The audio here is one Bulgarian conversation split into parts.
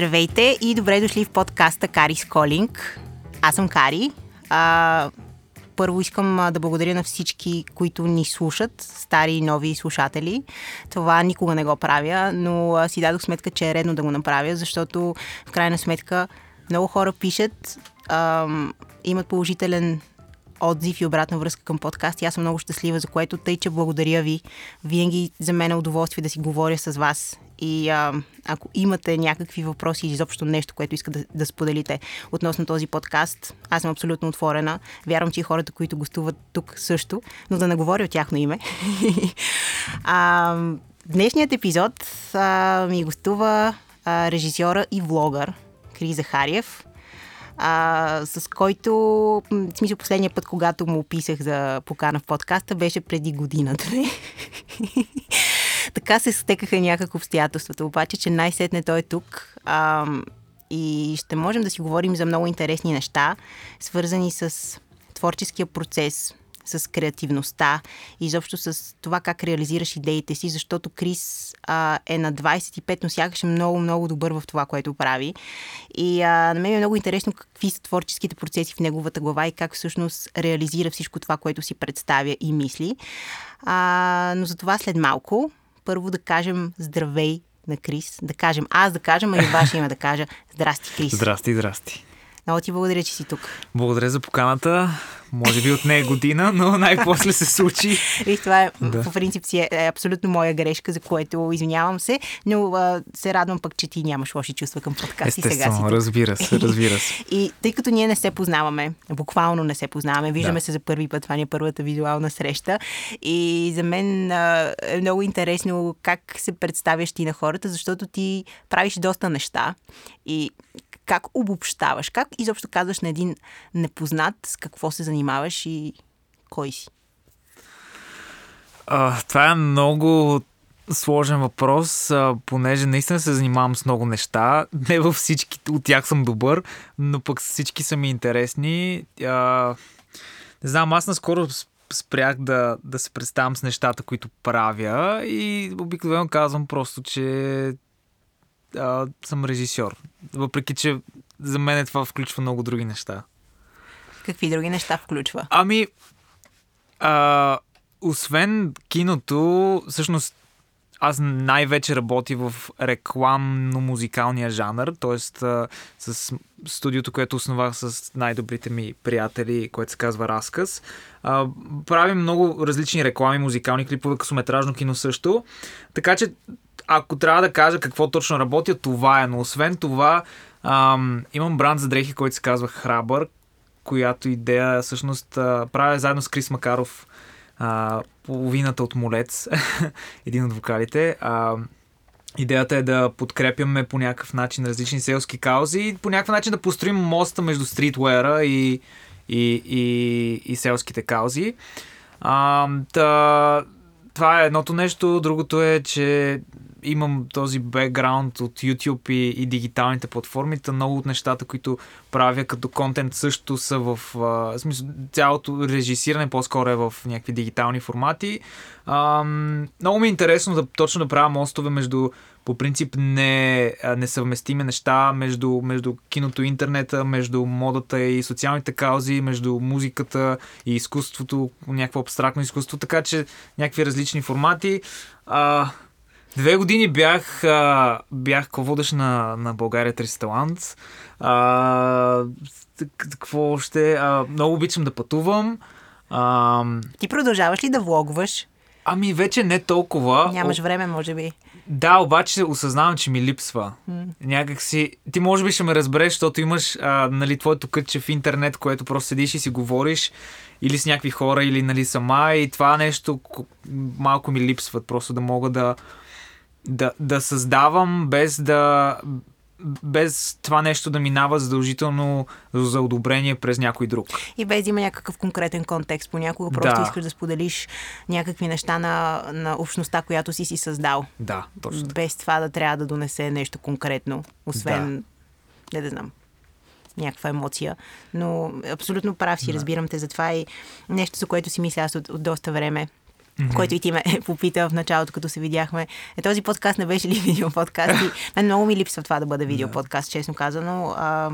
Здравейте и добре дошли в подкаста Кари с Колинг. Аз съм Кари. А, първо искам да благодаря на всички, които ни слушат, стари и нови слушатели. Това никога не го правя, но си дадох сметка, че е редно да го направя, защото в крайна сметка много хора пишат, ам, имат положителен отзив и обратна връзка към подкаст. И аз съм много щастлива, за което тъй, че благодаря ви. Винаги за мен е удоволствие да си говоря с вас. И а, ако имате някакви въпроси или изобщо нещо, което искате да, да споделите относно този подкаст, аз съм абсолютно отворена. Вярвам, че и хората, които гостуват тук също, но да не говоря от тяхно име. а, днешният епизод а, ми гостува а, режисьора и влогър Крис Захариев а, с който, в смисъл последния път, когато му описах за покана в подкаста, беше преди годината. така се стекаха някак обстоятелствата, обаче, че най-сетне той е тук. А, и ще можем да си говорим за много интересни неща, свързани с творческия процес, с креативността, изобщо с това как реализираш идеите си, защото Крис а, е на 25, но сякаш е много, много добър в това, което прави. И а, на мен е много интересно какви са творческите процеси в неговата глава и как всъщност реализира всичко това, което си представя и мисли. А, но за това след малко. Първо да кажем здравей на Крис. Да кажем аз да кажем, а и ваше име да кажа. Здрасти, Крис. Здрасти, здрасти. Много ти благодаря, че си тук. Благодаря за поканата. Може би от нея година, но най-после се случи. И това е, да. по принцип си е, е абсолютно моя грешка, за което извинявам се, но а, се радвам пък, че ти нямаш лоши чувства към подкаст и сега си тук. разбира се, разбира се. и тъй като ние не се познаваме, буквално не се познаваме, виждаме да. се за първи път, това ни е първата визуална среща и за мен а, е много интересно как се представяш ти на хората, защото ти правиш доста неща и как обобщаваш? Как изобщо казваш на един непознат с какво се занимаваш и кой си? А, това е много сложен въпрос, а, понеже наистина се занимавам с много неща. Не във всички от тях съм добър, но пък всички са ми интересни. А, не знам, аз наскоро спрях да, да се представям с нещата, които правя и обикновено казвам просто, че а, съм режисьор. Въпреки, че за мен това включва много други неща. Какви други неща включва? Ами, а, освен киното, всъщност аз най-вече работя в рекламно-музикалния жанр, т.е. с студиото, което основах с най-добрите ми приятели, което се казва Разказ. А, правим много различни реклами, музикални клипове, късометражно кино също. Така че ако трябва да кажа какво точно работя, това е. Но освен това, ам, имам бранд за дрехи, който се казва Храбър, която идея всъщност правя заедно с Крис Макаров а, половината от Молец, един от вокалите. А, Идеята е да подкрепяме по някакъв начин различни селски каузи и по някакъв начин да построим моста между стритуера и, и, и, и селските каузи. А, та, това е едното нещо. Другото е, че имам този бекграунд от YouTube и, и дигиталните платформи, та много от нещата, които правя като контент също са в а, смисъл, цялото режисиране по-скоро е в някакви дигитални формати. А, много ми е интересно да точно да правя мостове между по принцип не, несъвместими неща между, между киното и интернета, между модата и социалните каузи, между музиката и изкуството, някакво абстрактно изкуство, така че някакви различни формати. А, Две години бях, а, бях водещ на, на България 300 талант. А, какво още? А, много обичам да пътувам. А, Ти продължаваш ли да влогваш? Ами вече не толкова. Нямаш време, може би. Да, обаче осъзнавам, че ми липсва. Mm. Някак си... Ти може би ще ме разбереш, защото имаш а, нали, твоето кътче в интернет, което просто седиш и си говориш или с някакви хора, или нали, сама и това нещо малко ми липсват. Просто да мога да да, да създавам без да без това нещо да минава задължително за одобрение през някой друг. И без да има някакъв конкретен контекст. Понякога просто да. искаш да споделиш някакви неща на, на общността, която си си създал. Да, точно. Без това да трябва да донесе нещо конкретно, освен, да. не да знам, някаква емоция. Но абсолютно прав си, да. разбирам те за това и нещо, за което си мисля аз от, от доста време mm-hmm. който и ти ме попита в началото, като се видяхме. Е, този подкаст не беше ли видео подкаст? И мен много ми липсва това да бъде видео подкаст, честно казано. А,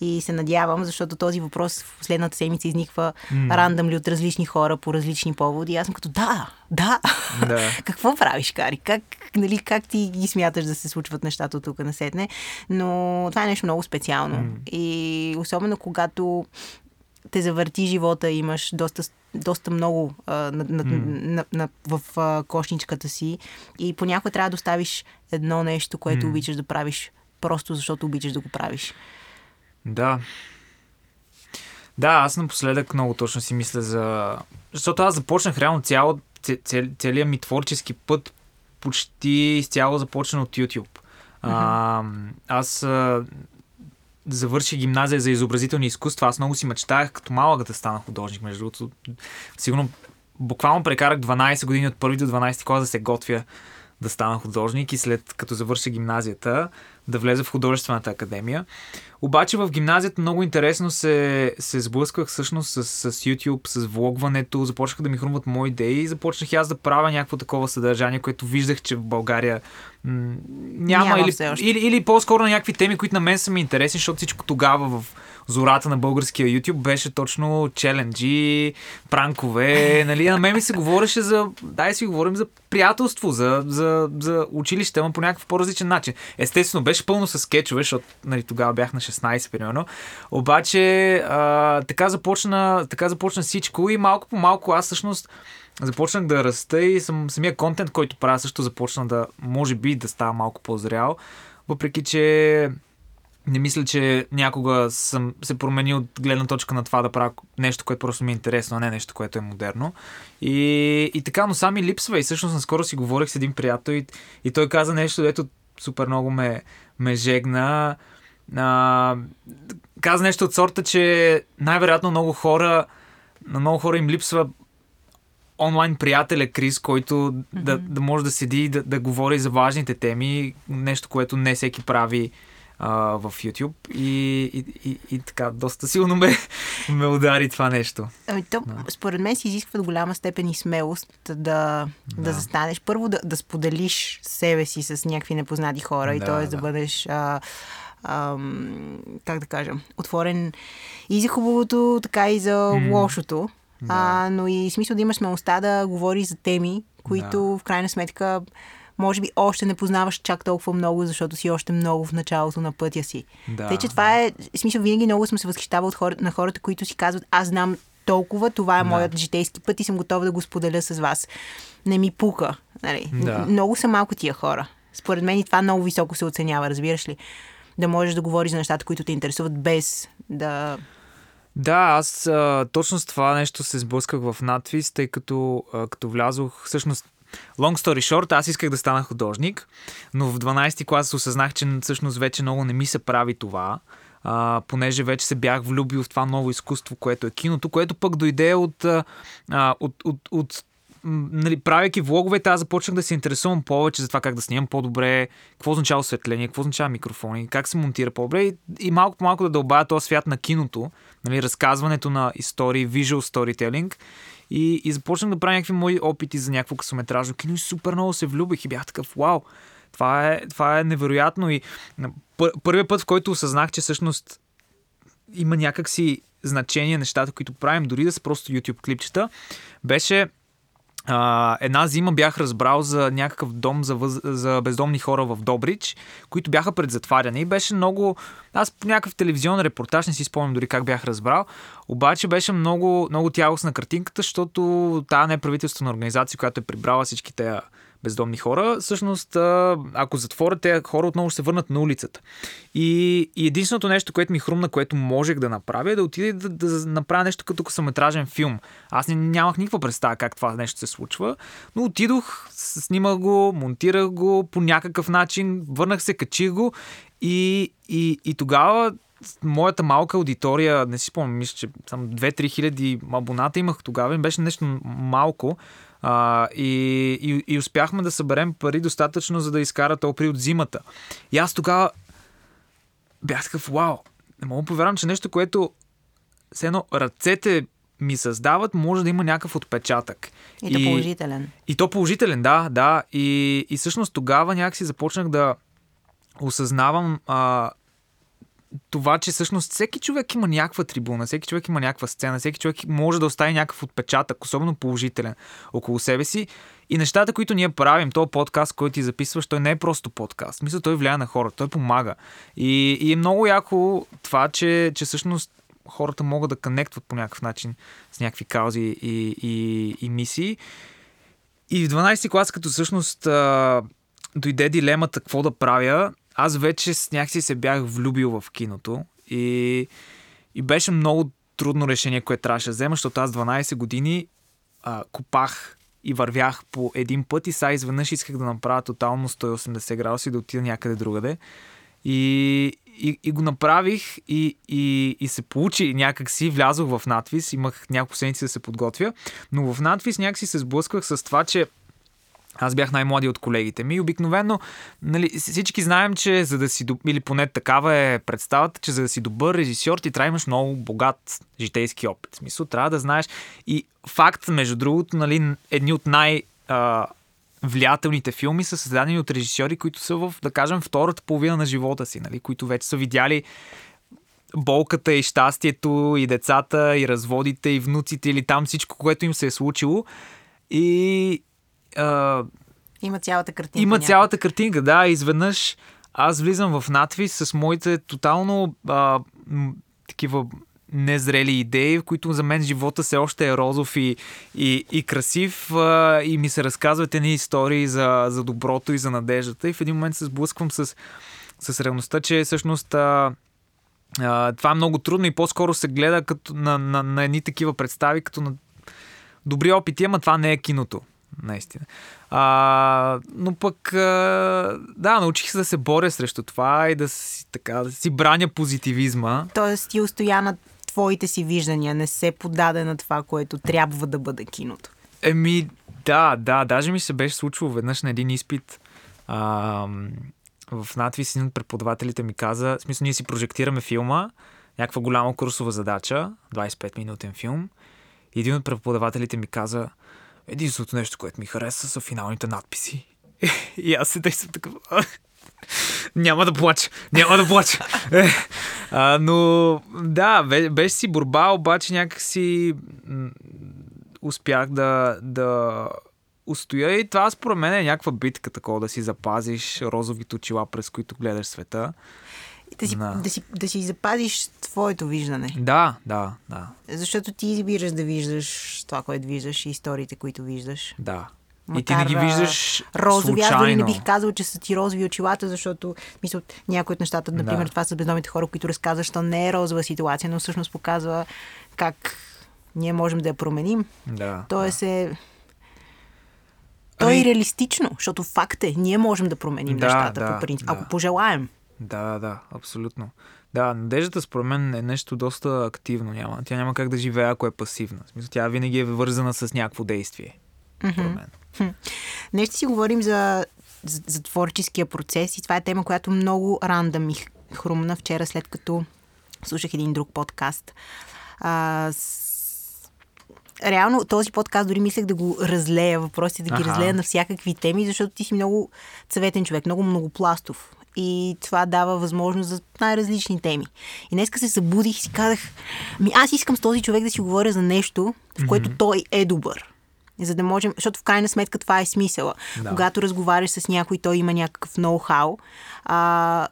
и се надявам, защото този въпрос в следната седмица изниква mm-hmm. рандъм ли от различни хора по различни поводи. И аз съм като да, да. да. Какво правиш, Кари? Как, нали, как ти ги смяташ да се случват нещата от тук насетне? Но това е нещо много специално. Mm. И особено когато те завърти живота, имаш доста, доста много а, на, на, mm. на, на, в а, кошничката си и понякога трябва да оставиш едно нещо, което mm. обичаш да правиш, просто защото обичаш да го правиш. Да. Да, аз напоследък много точно си мисля за... Защото аз започнах реално цяло, ця, целият ми творчески път почти изцяло започна от YouTube. Mm-hmm. А, аз завърши гимназия за изобразителни изкуства. Аз много си мечтаях като малък да стана художник. Между другото, сигурно буквално прекарах 12 години от първи до 12 клас да се готвя да стана художник и след като завърша гимназията да влезе в художествената академия. Обаче в гимназията много интересно се, се сблъсках всъщност с, с YouTube, с влогването, започнаха да ми хрумват мои идеи и започнах аз да правя някакво такова съдържание, което виждах, че в България м- няма, няма или, или, или по-скоро на някакви теми, които на мен са ми интересни, защото всичко тогава в зората на българския YouTube беше точно челенджи, пранкове. Нали? На мен ми се говореше за, дай си говорим за приятелство, за, за, за училище, но по някакъв по-различен начин. Естествено, беше пълно с скетчове, защото нали, тогава бях на 16 примерно. Обаче а, така, започна, така започна всичко и малко по малко аз всъщност започнах да раста и съм, самия контент, който правя също започна да, може би, да става малко по-зрял. Въпреки, че не мисля, че някога съм се променил от гледна точка на това да правя нещо, което просто ми е интересно, а не нещо, което е модерно. И, и така, но сами липсва. И всъщност наскоро си говорих с един приятел и, и той каза нещо, дето супер много ме, ме жегна. А, каза нещо от сорта, че най-вероятно много хора, на много хора им липсва онлайн приятеля Крис, който mm-hmm. да, да може да седи и да, да говори за важните теми, нещо, което не всеки прави а, в YouTube и, и, и, и така, доста силно ме, ме удари това нещо. Ами то, да. според мен си изисква до голяма степен и смелост да, да. да застанеш. Първо да, да споделиш себе си с някакви непознати хора да, и т.е. Да. да бъдеш а, а, как да кажа, отворен и за хубавото, така и за mm. лошото. Да. А, но и смисъл да имаш смелостта да говориш за теми, които да. в крайна сметка може би още не познаваш чак толкова много, защото си още много в началото на пътя си. Да. Тъй, че това е, в смисъл, винаги много съм се възхищавал от хора, на хората, които си казват, аз знам толкова, това е да. моят житейски път и съм готова да го споделя с вас. Не ми пука. Нали? Да. Много са малко тия хора. Според мен и това много високо се оценява, разбираш ли? Да можеш да говориш за нещата, които те интересуват, без да да, аз а, точно с това нещо се сблъсках в надвис, тъй като а, като влязох, всъщност Long story short, аз исках да стана художник, но в 12 ти клас осъзнах, че всъщност вече много не ми се прави това, а, понеже вече се бях влюбил в това ново изкуство, което е киното, което пък дойде от, а, от, от, от нали, правейки влоговете, аз започнах да се интересувам повече за това как да снимам по-добре, какво означава осветление, какво означава микрофони, как се монтира по-добре и, и малко по малко да дълбая този свят на киното, нали, разказването на истории, visual storytelling и, и започнах да правя някакви мои опити за някакво късометражно кино и супер много се влюбих и бях такъв, вау, това е, това е невероятно. И пър, първият път, в който осъзнах, че всъщност има някакси значение нещата, които правим, дори да са просто YouTube клипчета, беше а, една зима бях разбрал за някакъв дом за, въз... за бездомни хора в Добрич, които бяха пред затваряне и беше много... Аз по някакъв телевизионен репортаж не си спомням дори как бях разбрал, обаче беше много, много тягостна картинката, защото тази неправителствена организация, която е прибрала всички тези бездомни хора, всъщност, ако затворят, те хора отново ще се върнат на улицата. И, и единственото нещо, което ми хрумна, което можех да направя, е да отида да, да направя нещо като късометражен филм. Аз нямах никаква представа как това нещо се случва, но отидох, снимах го, монтирах го по някакъв начин, върнах се, качих го и, и, и тогава моята малка аудитория, не си спомням, мисля, че само 2-3 хиляди абоната имах тогава, им беше нещо малко, а, и, и, и успяхме да съберем пари достатъчно, за да изкарат опри от зимата. И аз тогава бях такъв, вау, не мога да повярвам, че нещо, което все едно ръцете ми създават, може да има някакъв отпечатък. И, и положителен. И то положителен, да, да. И, и всъщност тогава някакси започнах да осъзнавам а, това, че всъщност всеки човек има някаква трибуна, всеки човек има някаква сцена, всеки човек може да остави някакъв отпечатък, особено положителен, около себе си. И нещата, които ние правим, този подкаст, който ти записваш, той не е просто подкаст. Мисля, той влияе на хората, той помага. И, и е много яко това, че, че всъщност хората могат да коннектват по някакъв начин с някакви каузи и, и, и мисии. И в 12 клас, като всъщност а, дойде дилемата какво да правя, аз вече някакси се бях влюбил в киното и, и беше много трудно решение, което трябваше да взема, защото аз 12 години а, копах и вървях по един път и сега изведнъж исках да направя тотално 180 градуса и да отида някъде другаде. И, и, и го направих и, и, и се получи някакси, влязох в надвис, имах няколко седмици да се подготвя, но в надвис някакси се сблъсквах с това, че аз бях най-млади от колегите ми. Обикновено нали, всички знаем, че за да си, или поне такава е представата, че за да си добър режисьор, ти трябва имаш много богат житейски опит. В смисъл, трябва да знаеш. И факт, между другото, нали, едни от най- влиятелните филми са създадени от режисьори, които са в, да кажем, втората половина на живота си, нали, които вече са видяли болката и щастието и децата и разводите и внуците или там всичко, което им се е случило. И а, има цялата картинка. Има цялата картинка, да. Изведнъж аз влизам в надвис с моите тотално а, такива незрели идеи, в които за мен живота се още е розов и, и, и красив а, и ми се разказват едни истории за, за доброто и за надеждата и в един момент се сблъсквам с, с реалността, че всъщност а, а, това е много трудно и по-скоро се гледа като на, на, на едни такива представи, като на добри опити, ама това не е киното наистина. А, но пък, а, да, научих се да се боря срещу това и да си, така, да си браня позитивизма. Тоест ти устоя на твоите си виждания, не се подаде на това, което трябва да бъде киното. Еми, да, да, даже ми се беше случило веднъж на един изпит. А, в надвис един от преподавателите ми каза, в смисъл ние си прожектираме филма, някаква голяма курсова задача, 25 минутен филм. И един от преподавателите ми каза, Единственото нещо, което ми хареса са финалните надписи. И аз се съм такъв. няма да плача, няма да плача. Е, а, но да, беше си борба, обаче някакси успях да, да устоя и това според мен е някаква битка такова, да си запазиш розовите очила, през които гледаш света. Да си, да. Да, си, да си запазиш твоето виждане. Да, да, да. Защото ти избираш да виждаш това, което виждаш и историите, които виждаш. Да. Макар, и ти не ги виждаш розови. Случайно. Аз дори не бих казал, че са ти розови очилата, защото мисля, някои от нещата, например, да. това са бездомните хора, които разказват, що не е розова ситуация, но всъщност показва как ние можем да я променим. Да, Тоест да. е... То ами... е реалистично, защото факт е, ние можем да променим да, нещата да, по принцип, да. ако пожелаем. Да, да, абсолютно. Да, надеждата според мен е нещо доста активно. Няма. Тя няма как да живее, ако е пасивна. В смисъл, тя винаги е вързана с някакво действие. Според мен. Днес ще си говорим за, за, за творческия процес и това е тема, която много ранда ми хрумна вчера, след като слушах един друг подкаст. А, с... Реално този подкаст дори мислех да го разлея, въпросите да ги ага. разлея на всякакви теми, защото ти си много цветен човек, много многопластов и това дава възможност за най-различни теми. И днеска се събудих и си казах, ми аз искам с този човек да си говоря за нещо, в което mm-hmm. той е добър. За да можем, защото в крайна сметка това е смисъла. Да. Когато разговаряш с някой, той има някакъв ноу-хау, а,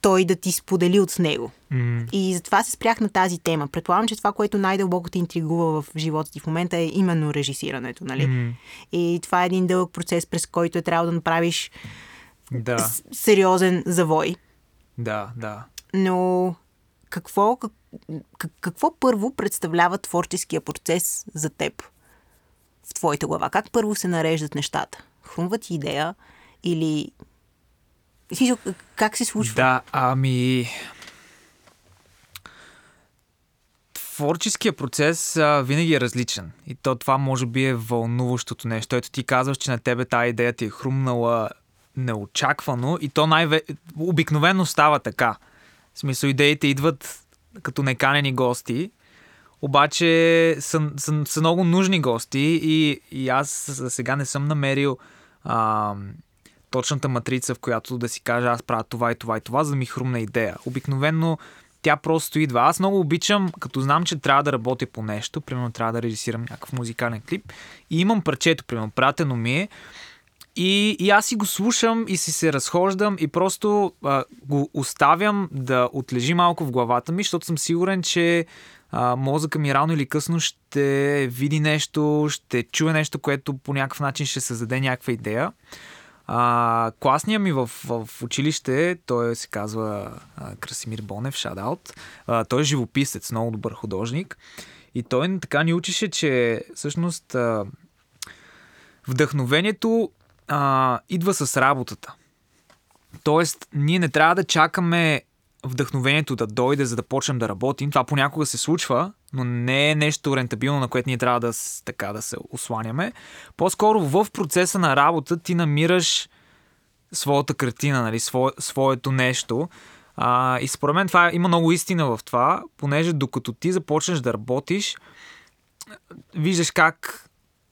той да ти сподели от него. Mm-hmm. И затова се спрях на тази тема. Предполагам, че това, което най-дълбоко те интригува в живота ти в момента е именно режисирането. Нали? Mm-hmm. И това е един дълъг процес, през който е трябва да направиш да. С- сериозен завой. Да, да. Но какво, как, какво първо представлява творческия процес за теб в твоята глава? Как първо се нареждат нещата? Хрумва ти идея или... Как се случва? Да, ами... Творческия процес а, винаги е различен. И то това може би е вълнуващото нещо. Ето ти казваш, че на тебе тази идея ти е хрумнала неочаквано и то най обикновено става така. В смисъл, идеите идват като неканени гости, обаче са, са, са много нужни гости и, и аз за сега не съм намерил а, точната матрица, в която да си кажа аз правя това и това и това, за да ми хрумна идея. Обикновено тя просто идва. Аз много обичам, като знам, че трябва да работя по нещо, примерно трябва да режисирам някакъв музикален клип и имам парчето, примерно, пратено ми е и, и аз си го слушам и си се разхождам и просто а, го оставям да отлежи малко в главата ми, защото съм сигурен, че а, мозъка ми рано или късно ще види нещо, ще чуе нещо, което по някакъв начин ще създаде някаква идея. А, класният ми в, в училище, той се казва а, Красимир Бонев, шадаут. Той е живописец, много добър художник. И той така ни учише, че всъщност а, вдъхновението а, идва с работата. Тоест, ние не трябва да чакаме вдъхновението да дойде, за да почнем да работим. Това понякога се случва, но не е нещо рентабилно, на което ние трябва да, така, да се осланяме. По-скоро в процеса на работа ти намираш своята картина, нали, свое, своето нещо. А, и според мен това има много истина в това, понеже докато ти започнеш да работиш, виждаш как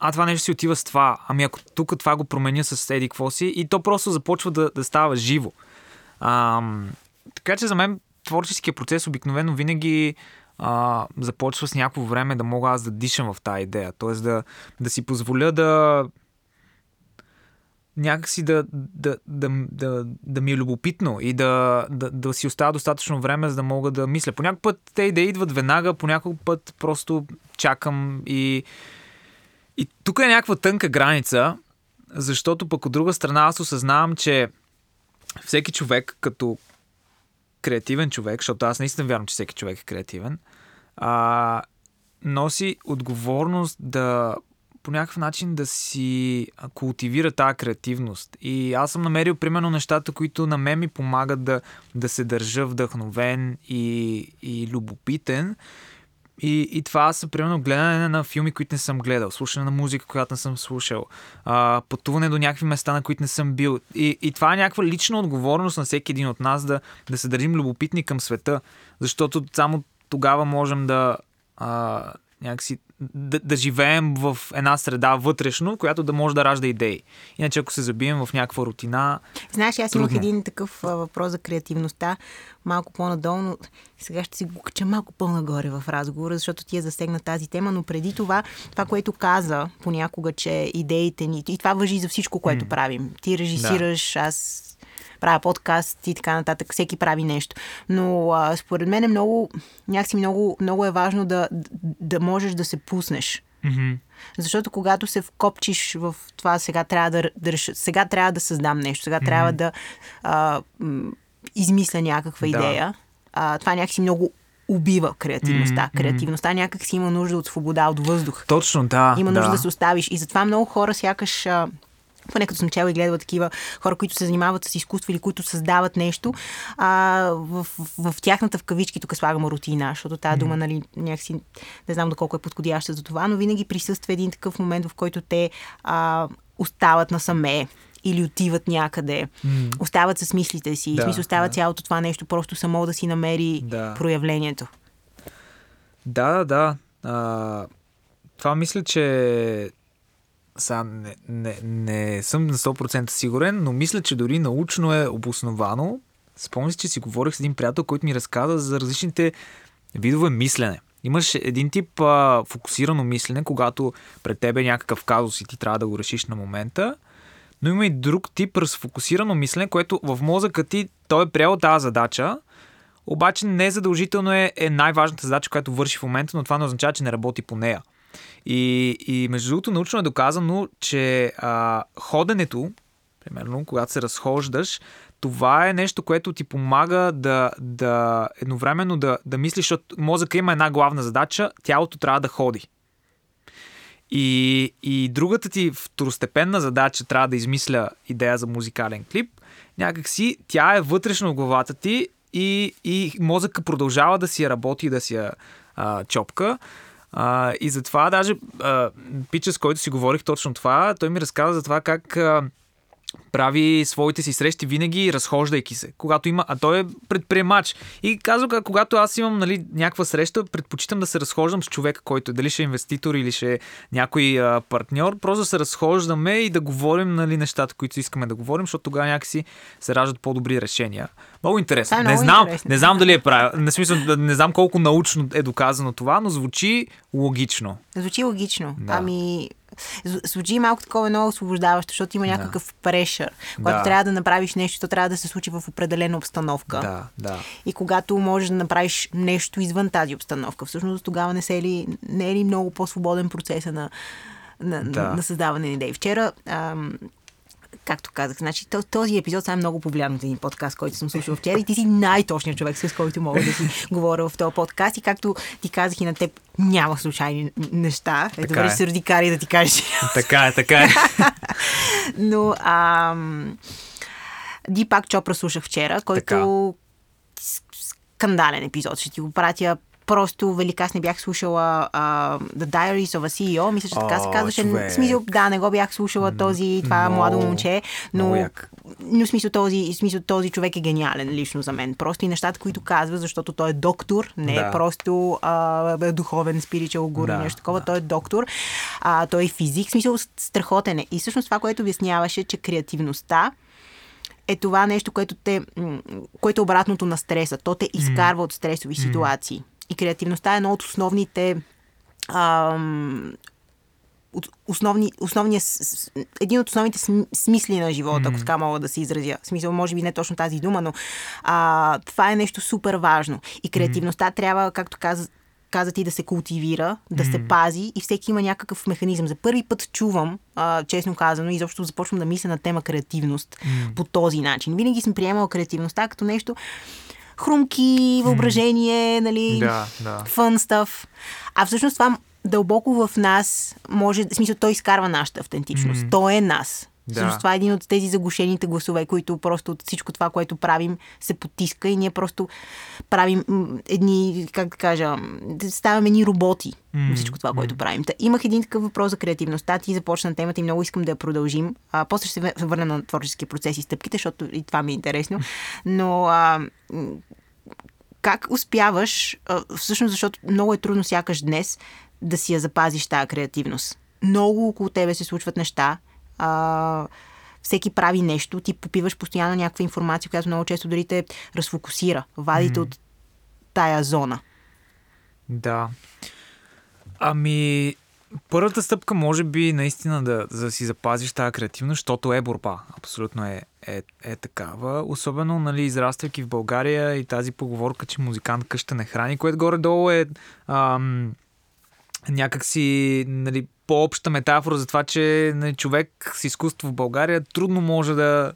а това нещо си отива с това. Ами ако тук това го променя с еди какво си и то просто започва да, да става живо. А, така че за мен творческия процес обикновено винаги а, започва с някакво време да мога аз да дишам в тази идея. Тоест да, да си позволя да някакси да, да, да, да, да ми е любопитно и да, да, да си остава достатъчно време, за да мога да мисля. По някакъв път те идеи идват веднага, по някакъв път просто чакам и, и тук е някаква тънка граница, защото пък от друга страна аз осъзнавам, че всеки човек като креативен човек, защото аз наистина вярвам, че всеки човек е креативен, а, носи отговорност да по някакъв начин да си култивира тази креативност. И аз съм намерил примерно нещата, които на мен ми помагат да, да се държа вдъхновен и, и любопитен. И, и това са примерно гледане на филми, които не съм гледал, слушане на музика, която не съм слушал, а, пътуване до някакви места, на които не съм бил. И, и това е някаква лична отговорност на всеки един от нас да, да се държим любопитни към света, защото само тогава можем да а, някакси да, да живеем в една среда вътрешно, която да може да ражда идеи. Иначе ако се забием в някаква рутина. Знаеш, аз трудно. имах един такъв а, въпрос за креативността, малко по-надолу, но сега ще си го кача малко по-нагоре в разговора, защото ти е засегна тази тема, но преди това, това, което каза понякога, че идеите ни, и това въжи за всичко, което mm. правим. Ти режисираш, да. аз правя подкаст и така нататък. Всеки прави нещо. Но а, според мен е много, някакси много, много е важно да, да можеш да се пуснеш. Mm-hmm. Защото когато се вкопчиш в това, сега трябва да, да, сега трябва да създам нещо, сега mm-hmm. трябва да а, измисля някаква да. идея, а, това някакси много убива креативността. Mm-hmm. Креативността някак си има нужда от свобода, от въздух. Точно, да. Има нужда да, да се оставиш. И затова много хора сякаш а, поне като съм чела и гледала такива хора, които се занимават с изкуство или които създават нещо, а, в, в, в тяхната в кавички, тук слагам рутина, защото тази дума, нали, някакси не знам доколко е подходяща за това, но винаги присъства един такъв момент, в който те а, остават насаме или отиват някъде, mm. остават с мислите си, да, в смисъл остават да. цялото това нещо просто само да си намери да. проявлението. Да, да, да. А, това мисля, че сега не, не, не съм на 100% сигурен, но мисля, че дори научно е обосновано. Спомня си, че си говорих с един приятел, който ми разказа за различните видове мислене. Имаш един тип а, фокусирано мислене, когато пред тебе е някакъв казус и ти трябва да го решиш на момента. Но има и друг тип разфокусирано мислене, което в мозъка ти той е приел тази задача, обаче не задължително е, е най-важната задача, която върши в момента, но това не означава, че не работи по нея. И, и между другото, научно е доказано, че а, ходенето, примерно, когато се разхождаш, това е нещо, което ти помага да, да едновременно да, да мислиш, защото мозъка има една главна задача, тялото трябва да ходи. И, и другата ти второстепенна задача трябва да измисля идея за музикален клип. Някакси тя е вътрешно в главата ти и, и мозъка продължава да си я работи и да си я а, чопка. А, и затова даже а, пича, с който си говорих точно това, той ми разказа за това как а, прави своите си срещи винаги разхождайки се, когато има, а той е предприемач. И казва, когато аз имам нали, някаква среща, предпочитам да се разхождам с човека, който е дали ще е инвеститор или ще е някой а, партньор, просто да се разхождаме и да говорим нали, нещата, които искаме да говорим, защото тогава някакси се раждат по-добри решения. Много интересно. Е не, знам, интересно. не знам дали е правилно. Не, смисъл, не знам колко научно е доказано това, но звучи логично. Звучи логично. Да. Ами, зв- звучи малко такова много освобождаващо, защото има някакъв прешър. Когато Да. трябва да направиш нещо, то трябва да се случи в определена обстановка. Да, да. И когато можеш да направиш нещо извън тази обстановка, всъщност тогава не, се е ли, не е ли много по-свободен процеса на, на, Да. на създаване на идеи. Вчера, ам, както казах, значи, то- този епизод сега е много повлиян от един подкаст, който съм слушал вчера и ти си най-точният човек, с който мога да си говоря в този подкаст. И както ти казах и на теб, няма случайни неща. Е, добре, е. се роди кари да ти кажеш. Така е, така е. Но ам, Дипак Чопра слушах вчера, който с- скандален епизод. Ще ти го пратя просто велика. Аз не бях слушала а, The Diaries of a CEO. Мисля, че така се О, казваше. смисъл, да, не го бях слушала този, това много, младо момче, но, но смисъл, този, смисъл този човек е гениален лично за мен. Просто и нещата, които казва, защото той е доктор, не Да. е просто а, духовен спиричал гуру, Да, нещо такова. да. Той е доктор, а, той е физик, смисъл страхотен е. И всъщност това, което обясняваше, че креативността е това нещо, което, те, което е обратното на стреса. То те изкарва от стресови ситуации. И креативността е едно от основните ам, основни, основния, един от основните см- смисли на живота, ако така мога да се изразя. В смисъл, може би не точно тази дума, но а, това е нещо супер важно. И креативността трябва, както каза, каза ти, да се култивира, да се пази и всеки има някакъв механизъм. За първи път чувам, а, честно казано, и изобщо започвам да мисля на тема креативност по този начин. Винаги съм приемала креативността като нещо хрумки, въображение, нали, Да, да. fun stuff. А всъщност това дълбоко в нас може, в смисъл, той изкарва нашата автентичност. Mm. Той е нас. Да. Всъщност това е един от тези заглушените гласове, които просто от всичко това, което правим, се потиска и ние просто правим едни, как да кажа, ставаме едни роботи mm. всичко това, което правим. Та, имах един такъв въпрос за креативността. Ти започна темата и много искам да я продължим. А, после ще се върнем на творческия процес и стъпките, защото и това ми е интересно. Но а, как успяваш, а, всъщност защото много е трудно сякаш днес да си я запазиш тази креативност. Много около тебе се случват неща, а, всеки прави нещо, ти попиваш постоянно някаква информация, която много често дори те разфокусира, вадите от тая зона. Да. Ами, първата стъпка може би наистина да, да си запазиш тази креативност, защото е борба. Абсолютно е, е, е такава. Особено, нали, израствайки в България и тази поговорка, че музикант къща не храни, което горе-долу е ам, някакси нали, по-обща метафора за това, че нали, човек с изкуство в България трудно може да,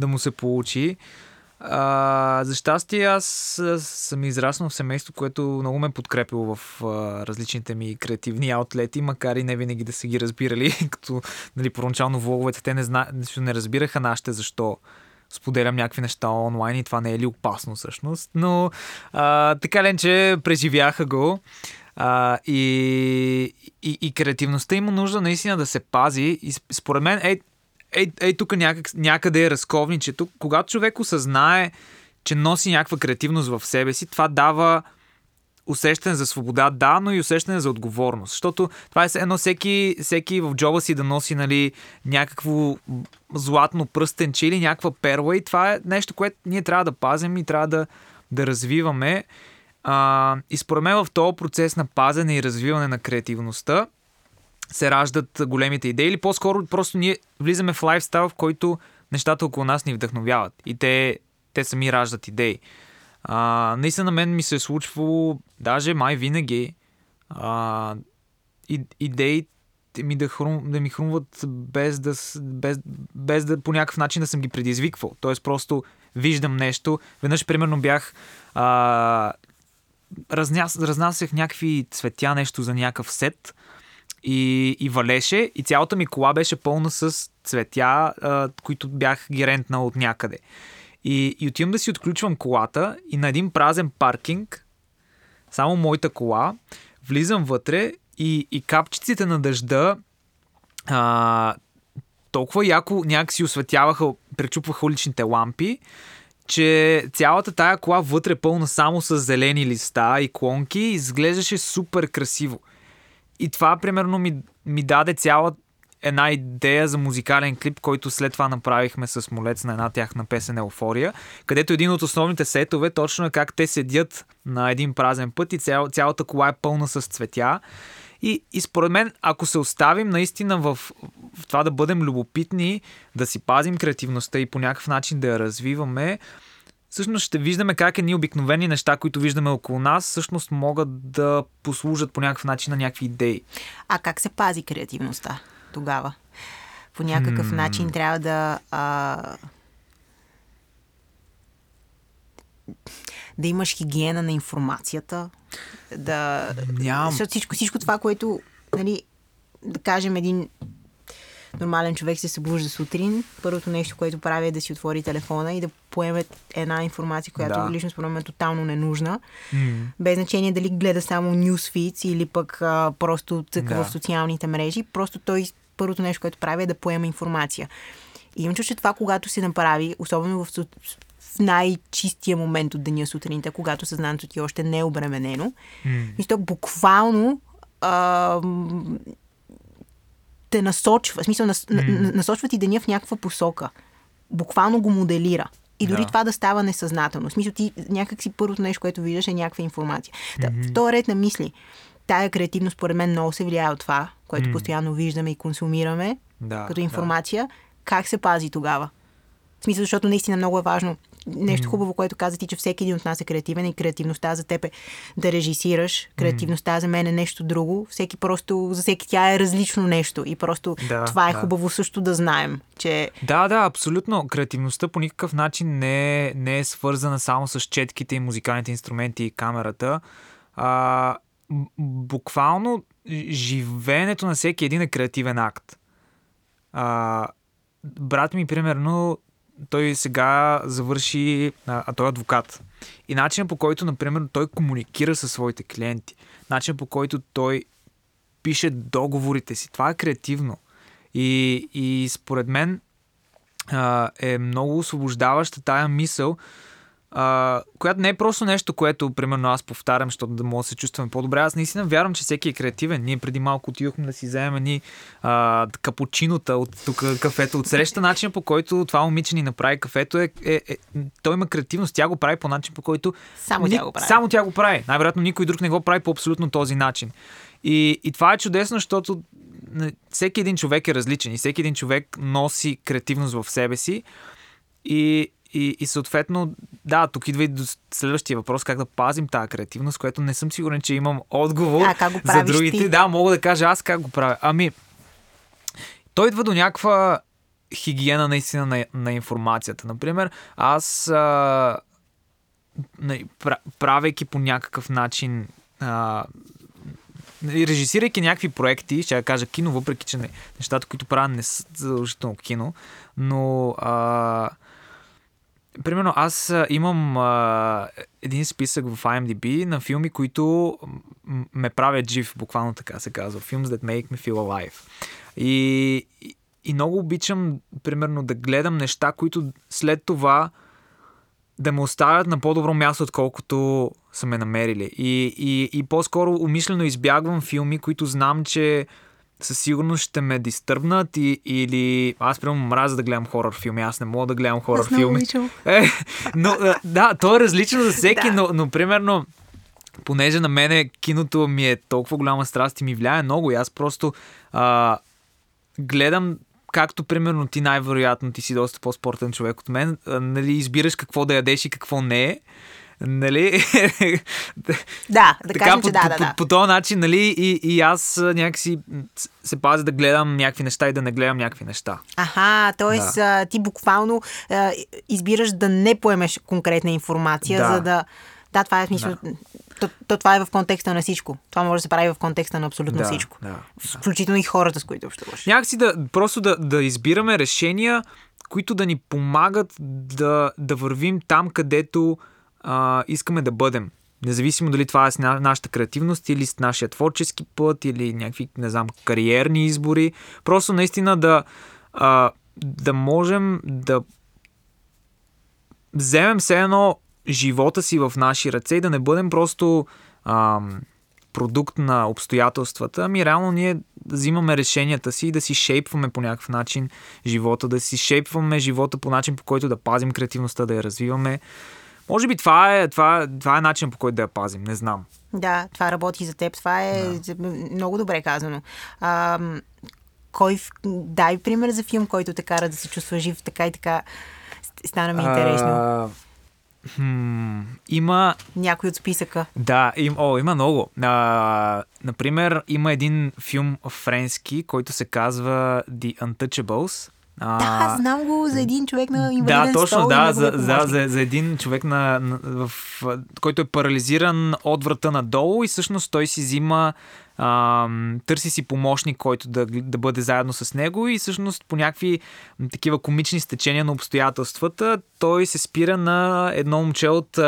да му се получи. А, за щастие аз съм израснал в семейство, което много ме е подкрепило в а, различните ми креативни аутлети, макар и не винаги да са ги разбирали, като нали, първоначално влоговете те не, зна... не разбираха нашите защо споделям някакви неща онлайн и това не е ли опасно всъщност, но а, така лен, че преживяха го. А, и, и, и креативността има нужда наистина да се пази. И сп- според мен, ей, ей, ей тук някак, някъде е разковничето. Когато човек осъзнае, че носи някаква креативност в себе си, това дава усещане за свобода, да, но и усещане за отговорност. Защото това е едно всеки, всеки в джоба си да носи нали, някакво златно пръстенче или някаква перла и това е нещо, което ние трябва да пазим и трябва да, да развиваме. А, и според мен в този процес на пазене и развиване на креативността се раждат големите идеи или по-скоро просто ние влизаме в лайфстайл, в който нещата около нас ни вдъхновяват и те, те сами раждат идеи. А, наистина на мен ми се е случвало, даже май винаги, а, и, идеите ми да, хрум, да ми хрумват без да, без, без да по някакъв начин да съм ги предизвиквал. Тоест просто виждам нещо. Веднъж, примерно, бях а, разнас, разнасях някакви цветя, нещо за някакъв сет и, и валеше и цялата ми кола беше пълна с цветя, а, които бях ги рентнал от някъде. И, и отивам да си отключвам колата и на един празен паркинг, само моята кола, влизам вътре и, и капчиците на дъжда а, толкова яко някакси осветяваха, пречупваха уличните лампи, че цялата тая кола вътре пълна само с зелени листа и клонки изглеждаше супер красиво. И това, примерно, ми, ми даде цяла една идея за музикален клип, който след това направихме с Молец на една тяхна песен Еуфория, където един от основните сетове точно е как те седят на един празен път и цял, цялата кола е пълна с цветя. И, и според мен, ако се оставим наистина в, в това да бъдем любопитни, да си пазим креативността и по някакъв начин да я развиваме, всъщност ще виждаме как едни обикновени неща, които виждаме около нас, всъщност могат да послужат по някакъв начин на някакви идеи. А как се пази креативността тогава? По някакъв hmm. начин трябва да. А... Да имаш хигиена на информацията. Да. Нямам. Защото всичко, всичко това, което. Нали, да кажем, един нормален човек се събужда сутрин, първото нещо, което прави е да си отвори телефона и да поеме една информация, която да. лично според мен е тотално ненужна. Mm. Без значение дали гледа само newsfeeds или пък а, просто цъка да. в социалните мрежи. Просто той първото нещо, което прави е да поема информация. И имам че това, когато се направи, особено в, в най-чистия момент от деня сутринта, когато съзнанието ти още не е обременено, mm. и то буквално а, те насочва, в смисъл нас, mm. насочва ти деня в някаква посока. Буквално го моделира. И дори да. това да става несъзнателно. В смисъл ти някак си първото нещо, което виждаш е някаква информация. Mm-hmm. в този ред на мисли, тая креативност, според мен, много се влияе от това, което mm. постоянно виждаме и консумираме да, като информация. Да. Как се пази тогава? В смисъл, защото наистина много е важно нещо хубаво, което каза ти, че всеки един от нас е креативен и креативността за теб е да режисираш, креативността за мен е нещо друго. Всеки просто, за всеки тя е различно нещо и просто да, това е да. хубаво също да знаем, че... Да, да, абсолютно. Креативността по никакъв начин не е, не е свързана само с четките и музикалните инструменти и камерата. А, буквално живеенето на всеки един е креативен акт. А, брат ми, примерно, той сега завърши, а, а той е адвокат. И начинът по който, например, той комуникира със своите клиенти, начинът по който той пише договорите си, това е креативно. И, и според мен а, е много освобождаваща тая мисъл, а, която не е просто нещо, което, примерно, аз повтарям, защото да мога да се чувстваме по-добре. Аз наистина вярвам, че всеки е креативен. Ние преди малко отидохме да си вземем ни а, капучинота от тук кафето от среща. Начин по който това момиче ни направи кафето е, е, е, той има креативност. Тя го прави по начин, по който само, ни, тя, го прави. само тя го прави. Най-вероятно никой друг не го прави по абсолютно този начин. И, и това е чудесно, защото всеки един човек е различен и всеки един човек носи креативност в себе си. И, и, и съответно, да, тук идва и до следващия въпрос, как да пазим тази креативност, което не съм сигурен, че имам отговор а, как го за другите. Ти? Да, мога да кажа аз как го правя. Ами, той идва до някаква хигиена наистина на, на информацията. Например, аз а, правейки по някакъв начин а, режисирайки някакви проекти, ще кажа кино, въпреки че не, нещата, които правя не са задължително кино, но а, Примерно аз имам а, един списък в IMDb на филми, които ме правят жив, буквално така се казва. Films that make me feel alive. И, и, много обичам, примерно, да гледам неща, които след това да ме оставят на по-добро място, отколкото са ме намерили. И, и, и по-скоро умишлено избягвам филми, които знам, че със сигурност ще ме дистърбнат и, или аз прямо мразя да гледам хорър филми. Аз не мога да гледам хорър филми. Е, но, да, то е различно за всеки, да. но, но примерно понеже на мене киното ми е толкова голяма страст и ми влияе много и аз просто а, гледам както примерно ти най-вероятно ти си доста по-спортен човек от мен, а, нали, избираш какво да ядеш и какво не е. Нали? Да, да така, кажем, по, че да, по, да, да. По, по този начин, нали, и, и аз някакси се пазя да гледам някакви неща и да не гледам някакви неща. Аха, т.е. Да. ти буквално а, избираш да не поемеш конкретна информация, да. за да... Да, това е смисъл. Да. То, то, това е в контекста на всичко. Това може да се прави в контекста на абсолютно да, всичко. Да, Включително и хората, с които общуваш. Някакси да, просто да, да избираме решения, които да ни помагат да, да вървим там, където а, искаме да бъдем. Независимо дали това е с нашата креативност или с нашия творчески път или някакви, не знам, кариерни избори. Просто наистина да, а, да можем да вземем все едно живота си в наши ръце и да не бъдем просто ам, продукт на обстоятелствата, ами реално ние взимаме решенията си и да си шейпваме по някакъв начин живота, да си шейпваме живота по начин, по който да пазим креативността, да я развиваме. Може би това е, това, това е начин по който да я пазим, не знам. Да, това работи за теб. Това е да. много добре казано. А, кой, дай пример за филм, който те кара да се чувства жив, така и така. Стана ми интересно. А, хм, има... Някой от списъка. Да, им, о, има много. А, например, има един филм френски, който се казва The Untouchables. А, да, знам го за един човек на инвалиден Да, точно, стол да, за, за, за, за един човек, на, на, в, който е парализиран от врата надолу и всъщност той си взима а, търси си помощник, който да, да бъде заедно с него и всъщност по някакви такива комични стечения на обстоятелствата той се спира на едно момче от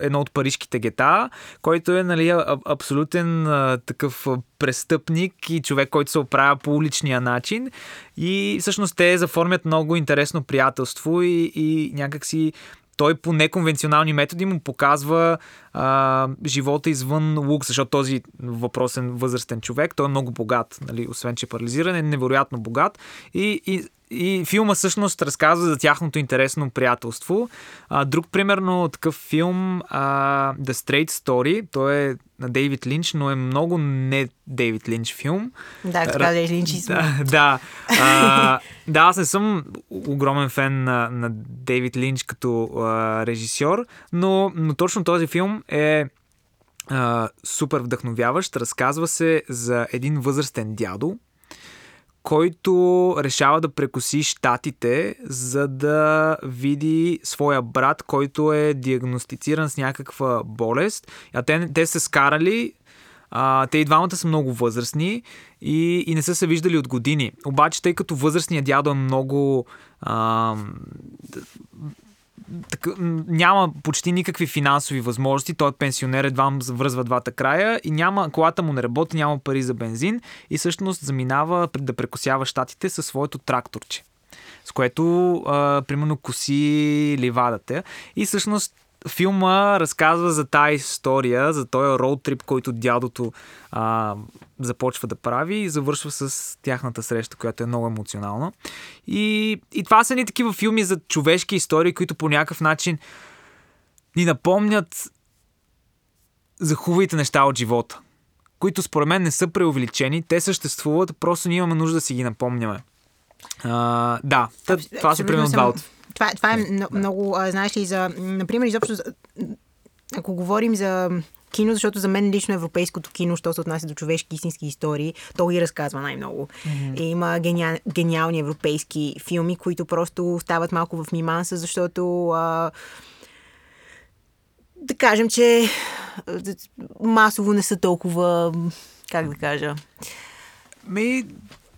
едно от парижките гета, който е нали, абсолютен а, такъв престъпник и човек, който се оправя по уличния начин. И всъщност те заформят много интересно приятелство и, и някакси той по неконвенционални методи му показва а, живота извън лук, защото този въпросен възрастен човек, той е много богат, нали, освен че е парализиран, е невероятно богат. И, и и филма всъщност разказва за тяхното интересно приятелство. А, друг примерно такъв филм а, The Straight Story, той е на Дейвид Линч, но е много не Дейвид Линч филм. Да, така Дейвид Линч Да, да. А, да, аз не съм огромен фен на, на Дейвид Линч като а, режисьор, но, но точно този филм е а, супер вдъхновяващ. Разказва се за един възрастен дядо, който решава да прекоси щатите, за да види своя брат, който е диагностициран с някаква болест. А те, те се скарали, а, те и двамата са много възрастни и, и не са се виждали от години. Обаче, тъй като възрастният дядо е много а, така, няма почти никакви финансови възможности. Той е пенсионер, едва връзва двата края и няма, колата му не работи, няма пари за бензин и всъщност заминава да прекосява щатите със своето тракторче с което, а, примерно, коси ливадата. И всъщност филма разказва за тази история, за този роуд трип, който дядото а, започва да прави и завършва с тяхната среща, която е много емоционална. И, и това са ни такива филми за човешки истории, които по някакъв начин ни напомнят за хубавите неща от живота, които според мен не са преувеличени, те съществуват, просто ние имаме нужда да си ги напомняме. А, да, това са примерно два от това, това е много, много а, знаеш ли, за, например, изобщо, ако говорим за кино, защото за мен лично европейското кино, що се отнася до човешки истински истории, то ги разказва най-много. Mm-hmm. И има гениал, гениални европейски филми, които просто стават малко в миманса, защото а, да кажем, че масово не са толкова, как да кажа, ми,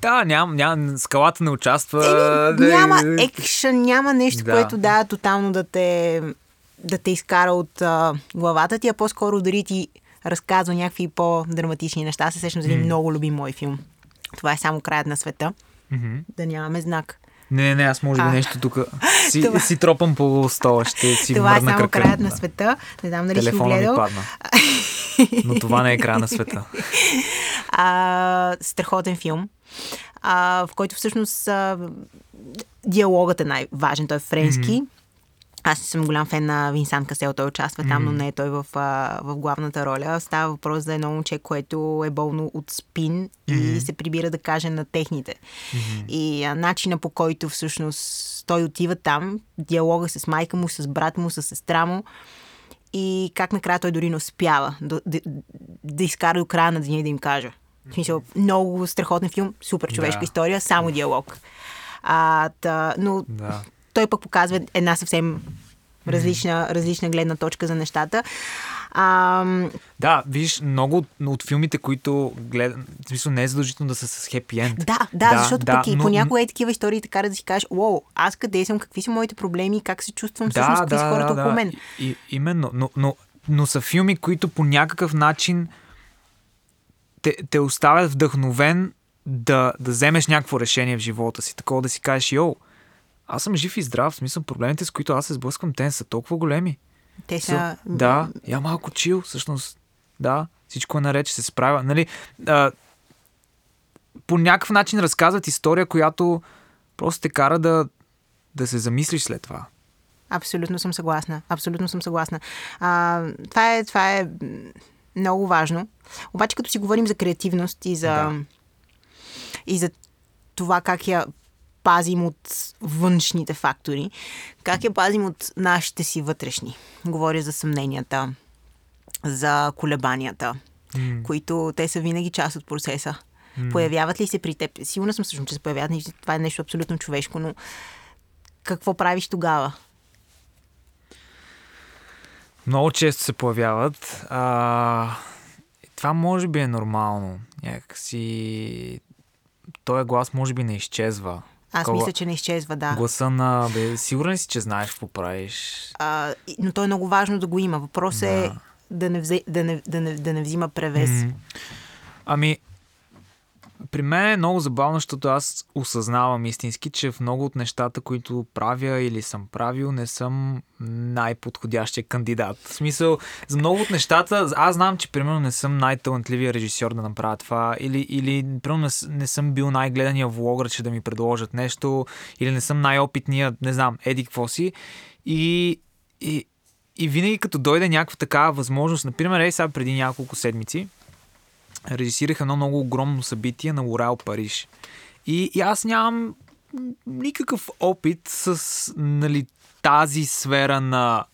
да, няма, няма, скалата не участва. Еми, няма екшън, няма нещо, да. което да, тотално да те, да те изкара от а, главата ти, а по-скоро дори ти разказва някакви по-драматични неща. Аз се сещам за един mm. много любим мой филм. Това е само краят на света. Mm-hmm. Да нямаме знак. Не, не, не, аз може би а. нещо тук си, това... си тропам по стола, ще си Това е само крака. краят на света. Не знам дали си го гледал. ми падна. Но това не е края на света. А, страхотен филм а, в който всъщност а, диалогът е най-важен. Той е френски. Mm-hmm. Аз съм голям фен на Винсан Касел, той участва там, mm-hmm. но не е той в, в главната роля. Става въпрос за едно момче, което е болно от спин mm-hmm. и се прибира да каже на техните. Mm-hmm. И а, начина по който всъщност той отива там, диалога с майка му, с брат му, с сестра му и как накрая той дори не успява да, да, да изкара до края на деня и да им каже. В смисъл, много страхотен филм, супер човешка да. история, само диалог. А, та, но да. той пък показва една съвсем различна, различна гледна точка за нещата. А... Да, виж, много от, филмите, които гледам, в смисъл не е задължително да са с хепи енд. Да, да, да защото да, пък и но... понякога е такива истории така да си кажеш, уоу, аз къде съм, какви са моите проблеми, как се чувствам да, всъщност, какви да, са хората да, около мен. И, именно, но, но, но са филми, които по някакъв начин те, те оставят вдъхновен да, да вземеш някакво решение в живота си, такова да си кажеш, йоу, аз съм жив и здрав, в смисъл проблемите, с които аз се сблъсквам, те са толкова големи. Те са... Да, я малко чил, всъщност. Да, всичко е наред, че се справя. Нали, а, по някакъв начин разказват история, която просто те кара да, да се замислиш след това. Абсолютно съм съгласна. Абсолютно съм съгласна. А, това, е, това е много важно. Обаче, като си говорим за креативност и за, да. и за това как я пазим от външните фактори, как я пазим от нашите си вътрешни. Говоря за съмненията, за колебанията, mm. които те са винаги част от процеса. Mm. Появяват ли се при теб? Сигурна съм също, че се появяват. Това е нещо абсолютно човешко, но какво правиш тогава? Много често се появяват. А, това може би е нормално. Някакси... Той глас може би не изчезва. Аз Кога... мисля, че не изчезва, да. Гласа на... Бе, сигурен си, че знаеш какво правиш. А, но то е много важно да го има. Въпрос е да. е да не, взе, да не, да не, да не взима превес. Mm-hmm. Ами, при мен е много забавно, защото аз осъзнавам истински, че в много от нещата, които правя или съм правил, не съм най-подходящия кандидат. В смисъл, за много от нещата, аз знам, че примерно не съм най-талантливия режисьор да направя това, или, или примерно не, не съм бил най-гледания влогър, че да ми предложат нещо, или не съм най-опитния, не знам, еди какво си. И, и, и винаги като дойде някаква такава възможност, например, ей сега преди няколко седмици, режисирах едно много огромно събитие на Лореал Париж. И, и аз нямам никакъв опит с нали, тази сфера на,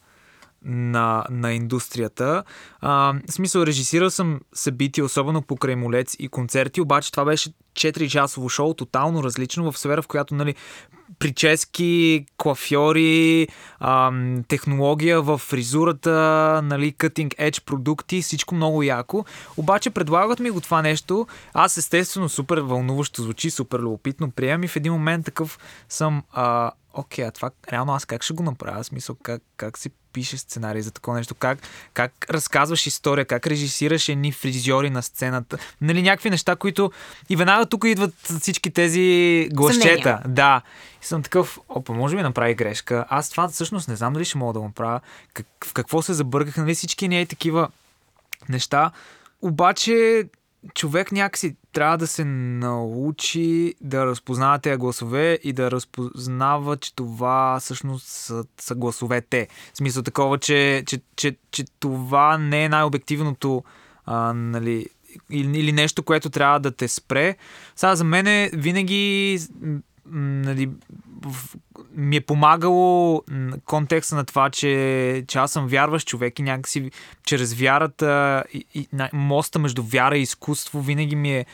на, на индустрията. А, в смисъл, режисирал съм събития, особено по Кремолец и концерти, обаче това беше 4-часово шоу, тотално различно в сфера, в която нали, прически, клафьори, ам, технология в фризурата, нали, cutting edge продукти, всичко много яко. Обаче предлагат ми го това нещо. Аз естествено супер вълнуващо звучи, супер любопитно приемам и в един момент такъв съм а, окей, а това реално аз как ще го направя? Смисъл, как, как се пише сценарий за такова нещо? Как, как разказваш история? Как режисираш едни фризьори на сцената? Нали, някакви неща, които и веднага тук идват всички тези гласчета. Съмнения. Да. И съм такъв, опа, може би направи грешка. Аз това всъщност не знам дали ще мога да го направя. Как, в какво се забърках? Нали, всички не е такива неща. Обаче човек някакси трябва да се научи да разпознава тези гласове и да разпознава, че това всъщност са, са гласовете. В смисъл такова, че, че, че, че това не е най-обективното а, нали, или, нещо, което трябва да те спре. Сега за мен винаги нали, ми е помагало контекста на това, че, че аз съм вярващ човек и някакси чрез вярата и, и моста между вяра и изкуство винаги ми е,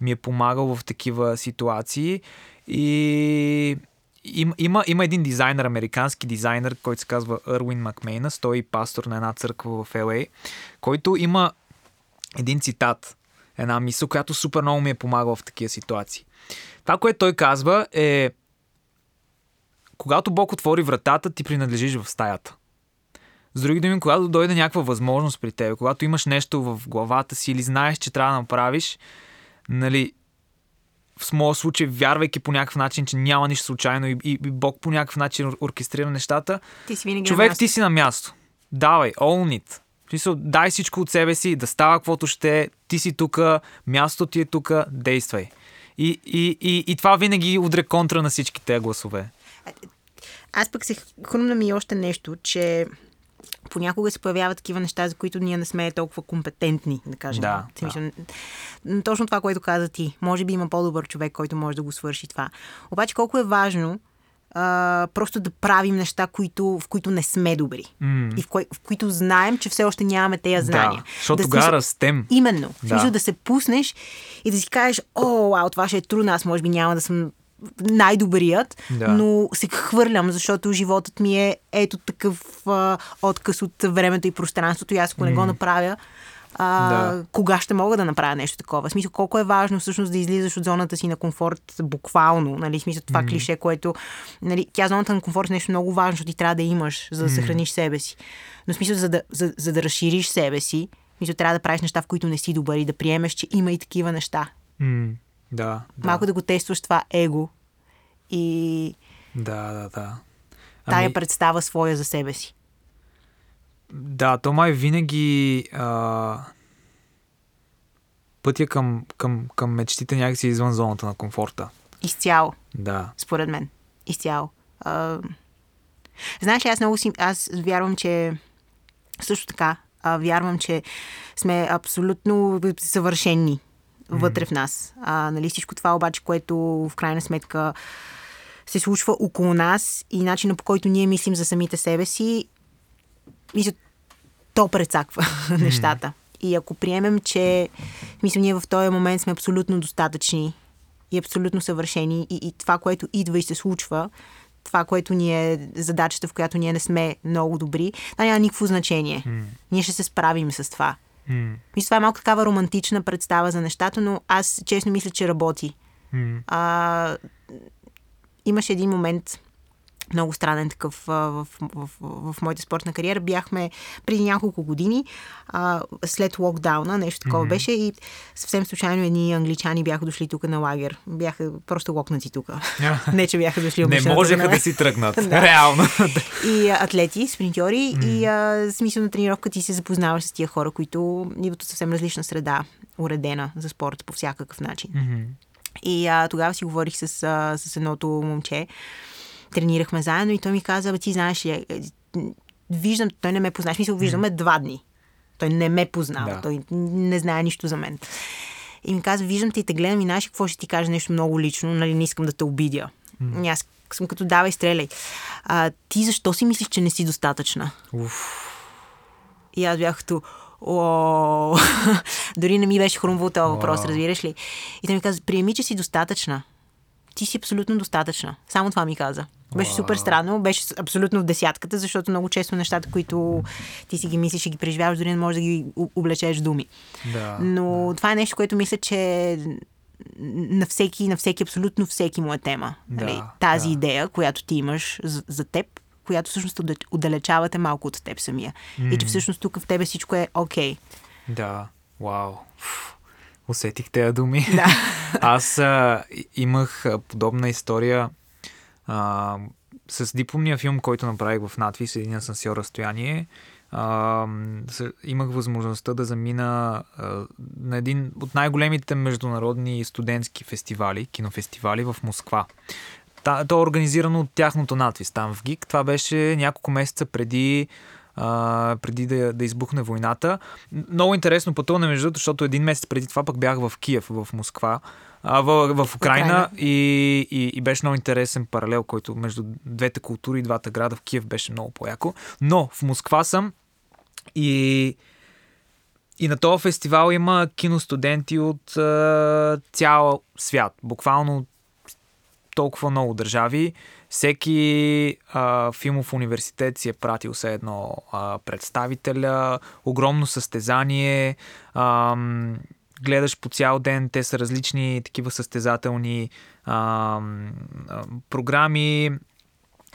ми е помагал в такива ситуации. И има, има, има един дизайнер, американски дизайнер, който се казва Ервин Макмейнас, той е пастор на една църква в LA, който има един цитат, една мисъл, която супер много ми е помагала в такива ситуации. Това, което той казва е когато Бог отвори вратата, ти принадлежиш в стаята. С други думи, когато дойде някаква възможност при теб, когато имаш нещо в главата си или знаеш, че трябва да направиш, нали, в моя случай, вярвайки по някакъв начин, че няма нищо случайно и, и, и Бог по някакъв начин оркестрира нещата, ти си човек, ти си на място. Давай, own it. Смисъл, дай всичко от себе си, да става каквото ще, ти си тук, мястото ти е тук, действай. И, и, и, и това винаги удря контра на всички тези гласове. Аз пък се хрумна ми още нещо, че понякога се появяват такива неща, за които ние не сме толкова компетентни, да кажем. Да, да. Точно това, което каза ти. Може би има по-добър човек, който може да го свърши това. Обаче колко е важно а, просто да правим неща, които, в които не сме добри. Mm. И в, кои, в които знаем, че все още нямаме тези знания. Да, защото да тогава растем. Именно. Да. Смисъл да се пуснеш и да си кажеш, о, вау, това ще е трудно, аз може би няма да съм най-добрият, да. но се хвърлям, защото животът ми е ето такъв а, отказ от времето и пространството и аз ако mm. не го направя, а, да. кога ще мога да направя нещо такова. В смисъл, колко е важно всъщност да излизаш от зоната си на комфорт буквално. Нали? В смисъл, това mm. клише, което... Нали, тя зоната на комфорт е нещо много важно, защото ти трябва да имаш, за да mm. съхраниш себе си. Но в смисъл, за да, за, за да разшириш себе си, мисля, трябва да правиш неща, в които не си добър и да приемеш, че има и такива неща. Mm. Да, да. Малко да го тестваш това его и Да, да, да. тая Ами, представа своя за себе си. Да, то май винаги а, пътя към, към, към мечтите някакси е извън зоната на комфорта. Изцяло. Да. според мен. Изцяло. А, знаеш ли, аз много си... Аз вярвам, че... Също така, а, вярвам, че сме абсолютно съвършени вътре в нас. А, нали, всичко това обаче, което в крайна сметка се случва около нас и начина по който ние мислим за самите себе си, мисля, то прецаква нещата. И ако приемем, че мисля, ние в този момент сме абсолютно достатъчни и абсолютно съвършени и, и това, което идва и се случва, това, което ни е задачата, в която ние не сме много добри, това няма никакво значение. Ние ще се справим с това. Мисля, това е малко такава романтична представа за нещата, но аз честно мисля, че работи. М. А, имаше един момент, много странен такъв а, в, в, в, в моята спортна кариера. Бяхме преди няколко години, а, след локдауна, нещо такова Мгм. беше и съвсем случайно едни англичани бяха дошли тук на лагер. Бяха просто локнати тук. Не, че бяха дошли Не можеха да си тръгнат. Реално. и а, атлети, спринтьори и а, смисъл на тренировка ти се запознаваш с тия хора, които идват от съвсем различна среда, уредена за спорт по всякакъв начин. Мгм. И а, тогава си говорих с, а, с едното момче, тренирахме заедно и той ми каза, бе, ти знаеш ли, е, виждам, той не ме познава, смисъл виждаме два дни. Той не ме познава, Да. той не знае нищо за мен. И ми каза, виждам те и те гледам и знаеш какво ще ти кажа нещо много лично, нали не искам да те обидя. И аз съм като давай, стреляй. А, ти защо си мислиш, че не си достатъчна? Уф. И аз бях като, дори не ми беше хрумвал този въпрос, разбираш ли? И той ми каза, приеми, че си достатъчна. Ти си абсолютно достатъчна. Само това ми каза. Беше супер странно, беше абсолютно в десятката, защото много често нещата, които ти си ги мислиш и ги преживяваш, дори не можеш да ги облечеш думи. Да. Но това е нещо, което мисля, че на всеки, на всеки, абсолютно всеки му е тема. Да, нали? Тази да. идея, която ти имаш за, за теб, която всъщност отда- отдалечавате малко от теб самия. И че всъщност тук в тебе всичко е окей. Да. Вау. Фу. Усетих тези думи. Да. Аз а, имах подобна история а, с дипломния филм, който направих в надвис, един асансьор разстояние. А, с- имах възможността да замина а, на един от най-големите международни студентски фестивали, кинофестивали в Москва. Та, то е организирано от тяхното надвис там в ГИК. Това беше няколко месеца преди а, преди да, да избухне войната. Много интересно пътуване, между другото, защото един месец преди това пък бях в Киев, в Москва, а, в, в Украина, Украина. И, и, и беше много интересен паралел, който между двете култури и двата града в Киев беше много по-яко. Но в Москва съм и и на този фестивал има киностуденти от а, цял свят. Буквално толкова много държави. Всеки а, филмов университет си е пратил все едно а, представителя, огромно състезание. А, гледаш по цял ден, те са различни такива състезателни а, програми,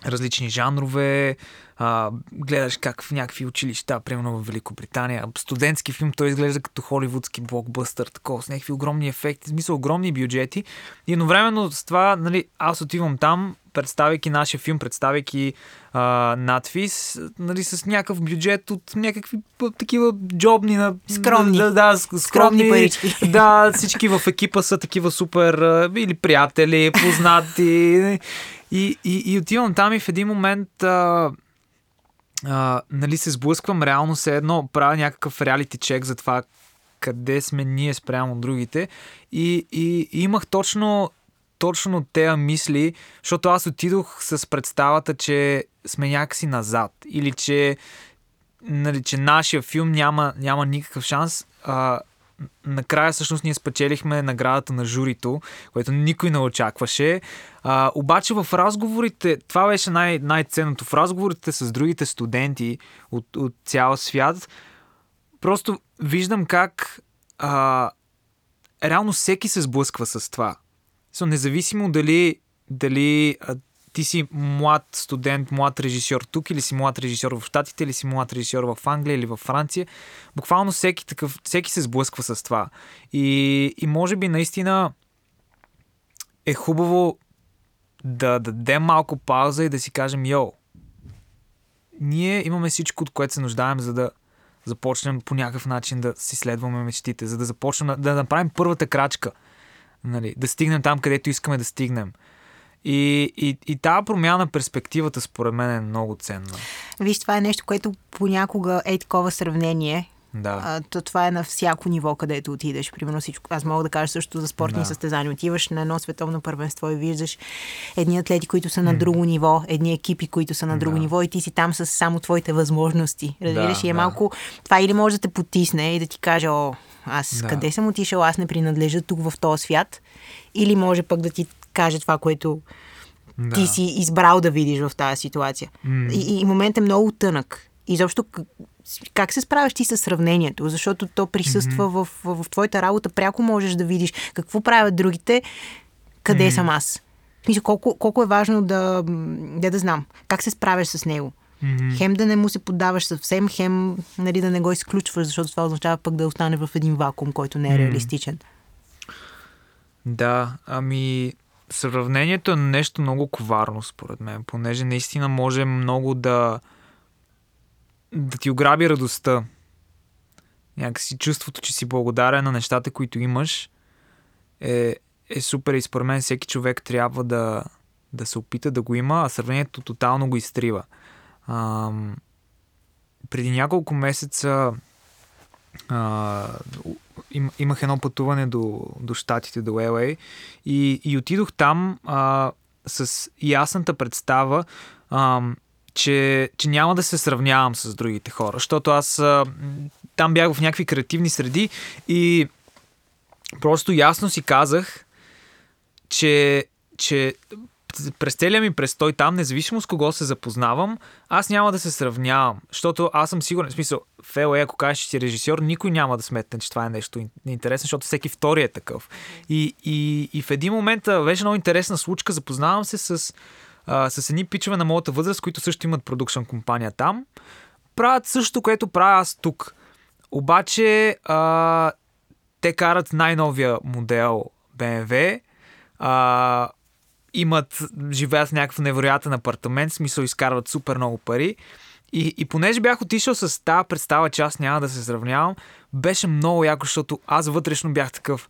различни жанрове, а, гледаш как в някакви училища, примерно в Великобритания, студентски филм, той изглежда като холивудски блокбъстър, такова, с някакви огромни ефекти, в смисъл огромни бюджети. И едновременно с това, нали, аз отивам там, представяйки нашия филм, представяйки а, надфис, нали, с някакъв бюджет от някакви такива джобни на... Скромни. Да, да, с- скромни, парички. Да, всички в екипа са такива супер или приятели, познати. И, и, и отивам там и в един момент а, а, нали, се сблъсквам реално се едно, правя някакъв реалити чек за това къде сме ние спрямо другите и, и, и имах точно точно тези мисли, защото аз отидох с представата, че сме някакси назад или че, нали, че нашия филм няма, няма никакъв шанс. А, накрая всъщност ние спечелихме наградата на журито, което никой не очакваше. А, обаче в разговорите, това беше най- най-ценното, в разговорите с другите студенти от, от цял свят, просто виждам как а, реално всеки се сблъсква с това. So, независимо дали, дали ти си млад студент, млад режисьор тук, или си млад режисьор в Штатите, или си млад режисьор в Англия или в Франция, буквално всеки, такъв, всеки се сблъсква с това. И, и може би наистина е хубаво да дадем малко пауза и да си кажем, йо, ние имаме всичко, от което се нуждаем, за да започнем по някакъв начин да си следваме мечтите, за да започнем да направим първата крачка, нали, да стигнем там, където искаме да стигнем. И, и, и тази промяна на перспективата, според мен, е много ценна. Виж, това е нещо, което понякога е такова сравнение. Да. А, то това е на всяко ниво, където отидеш. Примерно всичко. Аз мога да кажа също за спортни Да. състезания. Отиваш на едно световно първенство и виждаш едни атлети, които са на друго ниво, едни екипи, които са на друго Да. ниво и ти си там с само твоите възможности. Разбираш? Да, и е да. малко... Това или може да те потисне и да ти каже, о, аз Да. къде съм отишъл, аз не принадлежа тук в този свят. Или може пък да ти каже това, което Да. ти си избрал да видиш в тази ситуация. М. И, и момент е много тънък. И защо как се справяш ти с сравнението? Защото то присъства в, в, в твоята работа. Пряко можеш да видиш какво правят другите, къде съм аз. Смисъл, колко, колко е важно да, да, да знам как се справяш с него. Мгм. Хем да не му се поддаваш съвсем, хем нали, да не го изключваш, защото това означава пък да остане в един вакуум, който не е реалистичен. Да, ами сравнението е нещо много коварно, според мен, понеже наистина може много да да ти ограби радостта. Някакси чувството, че си благодарен на нещата, които имаш, е, е супер и според мен всеки човек трябва да, да се опита да го има, а сравнението тотално го изтрива. Ам, преди няколко месеца а, им, имах едно пътуване до, до Штатите, до LA и, и отидох там а, с ясната представа, а, че, че няма да се сравнявам с другите хора, защото аз а, там бях в някакви креативни среди и просто ясно си казах, че, че през целия ми престой там, независимо с кого се запознавам, аз няма да се сравнявам, защото аз съм сигурен, в смисъл, в LA, ако кажеш, че си режисьор, никой няма да сметне, че това е нещо ин- интересно, защото всеки втори е такъв. И, и, и в един момент беше много интересна случка, запознавам се с, а, с едни пичове на моята възраст, които също имат продукшн компания там, правят също, което правя аз тук. Обаче а, те карат най-новия модел BMW, а, имат, живеят в някакъв невероятен апартамент, смисъл изкарват супер много пари. И, и понеже бях отишъл с тази представа, че аз няма да се сравнявам, беше много яко, защото аз вътрешно бях такъв.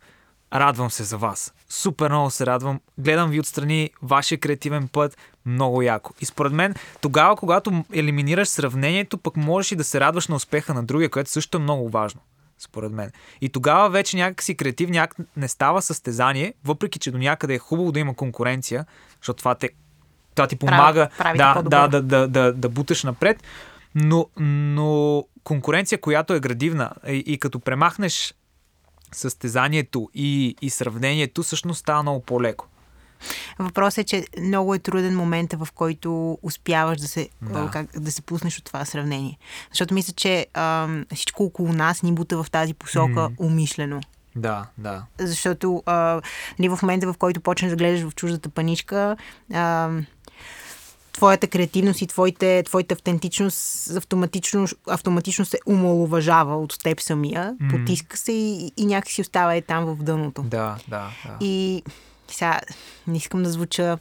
Радвам се за вас. Супер много се радвам. Гледам ви отстрани вашия креативен път. Много яко. И според мен, тогава, когато елиминираш сравнението, пък можеш и да се радваш на успеха на другия, което също е много важно. Според мен. И тогава вече някакси креативния акт не става състезание, въпреки че до някъде е хубаво да има конкуренция, защото това, те, това ти помага прави да, да, да, да, да, да буташ напред. Но, но конкуренция, която е градивна и, и като премахнеш състезанието и, и сравнението, всъщност става много по-леко. Въпросът е, че много е труден момента, в който успяваш да се, Да. как, да се пуснеш от това сравнение. Защото мисля, че ам, всичко около нас ни бута в тази посока М. умишлено. Да, да. Защото а, нали, в момента, в който почнеш да гледаш в чуждата паничка, а, твоята креативност и твоите, твоята автентичност автоматично, автоматично се умалуважава от теб самия, М. потиска се и, и някакси остава е там в дъното. Да, да, да. И сега не искам да звуча.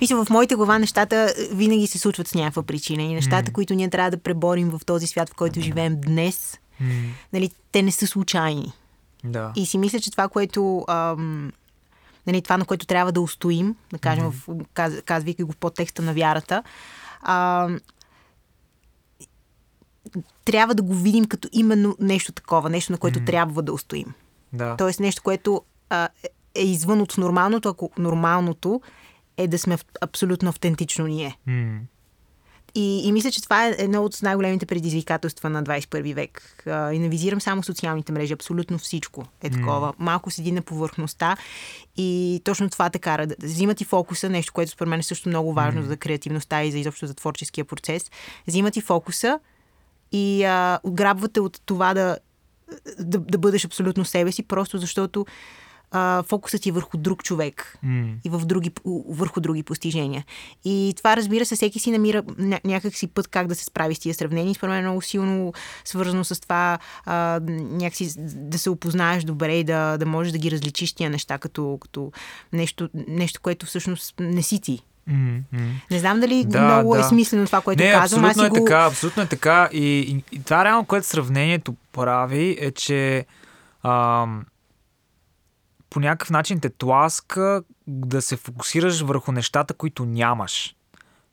Мисля, в моите глава нещата винаги се случват с някаква причина. И нещата, М. които ние трябва да преборим в този свят, в който живеем днес, М, нали, те не са случайни. да. И си мисля, че това, което. Ам, нали, това, на което трябва да устоим, да кажем, в, каз, казвайки го в подтекста на вярата, ам, трябва да го видим като именно нещо такова, нещо, на което трябва да устоим. да. Тоест нещо, което а, е- извън от нормалното, ако нормалното е да сме абсолютно автентично ние. М, И, и мисля, че това е едно от най-големите предизвикателства на 21 век. А, и не визирам само социалните мрежи, абсолютно всичко е такова. Малко седи на повърхността и точно това те кара да да взима ти фокуса, нещо, което според мен е също много важно за креативността и за изобщо за творческия процес. Взима ти фокуса и а, отграбвате от това да, да, да бъдеш абсолютно себе си, просто защото а, фокусът ти е върху друг човек М. и в други, върху други постижения. И това, разбира се, всеки си намира ня- някак си път как да се справи с тия сравнения. Според мен е много силно свързано с това а, някакси да се опознаеш добре и да, да можеш да ги различиш тия неща като, като нещо, нещо, което всъщност не си ти. М. Не знам дали Да, много е да. смислено това, което не, казвам. Аз абсолютно си е го... така, абсолютно е така. И, и, и това реално, което сравнението прави, е, че ам, по някакъв начин те тласка да се фокусираш върху нещата, които нямаш.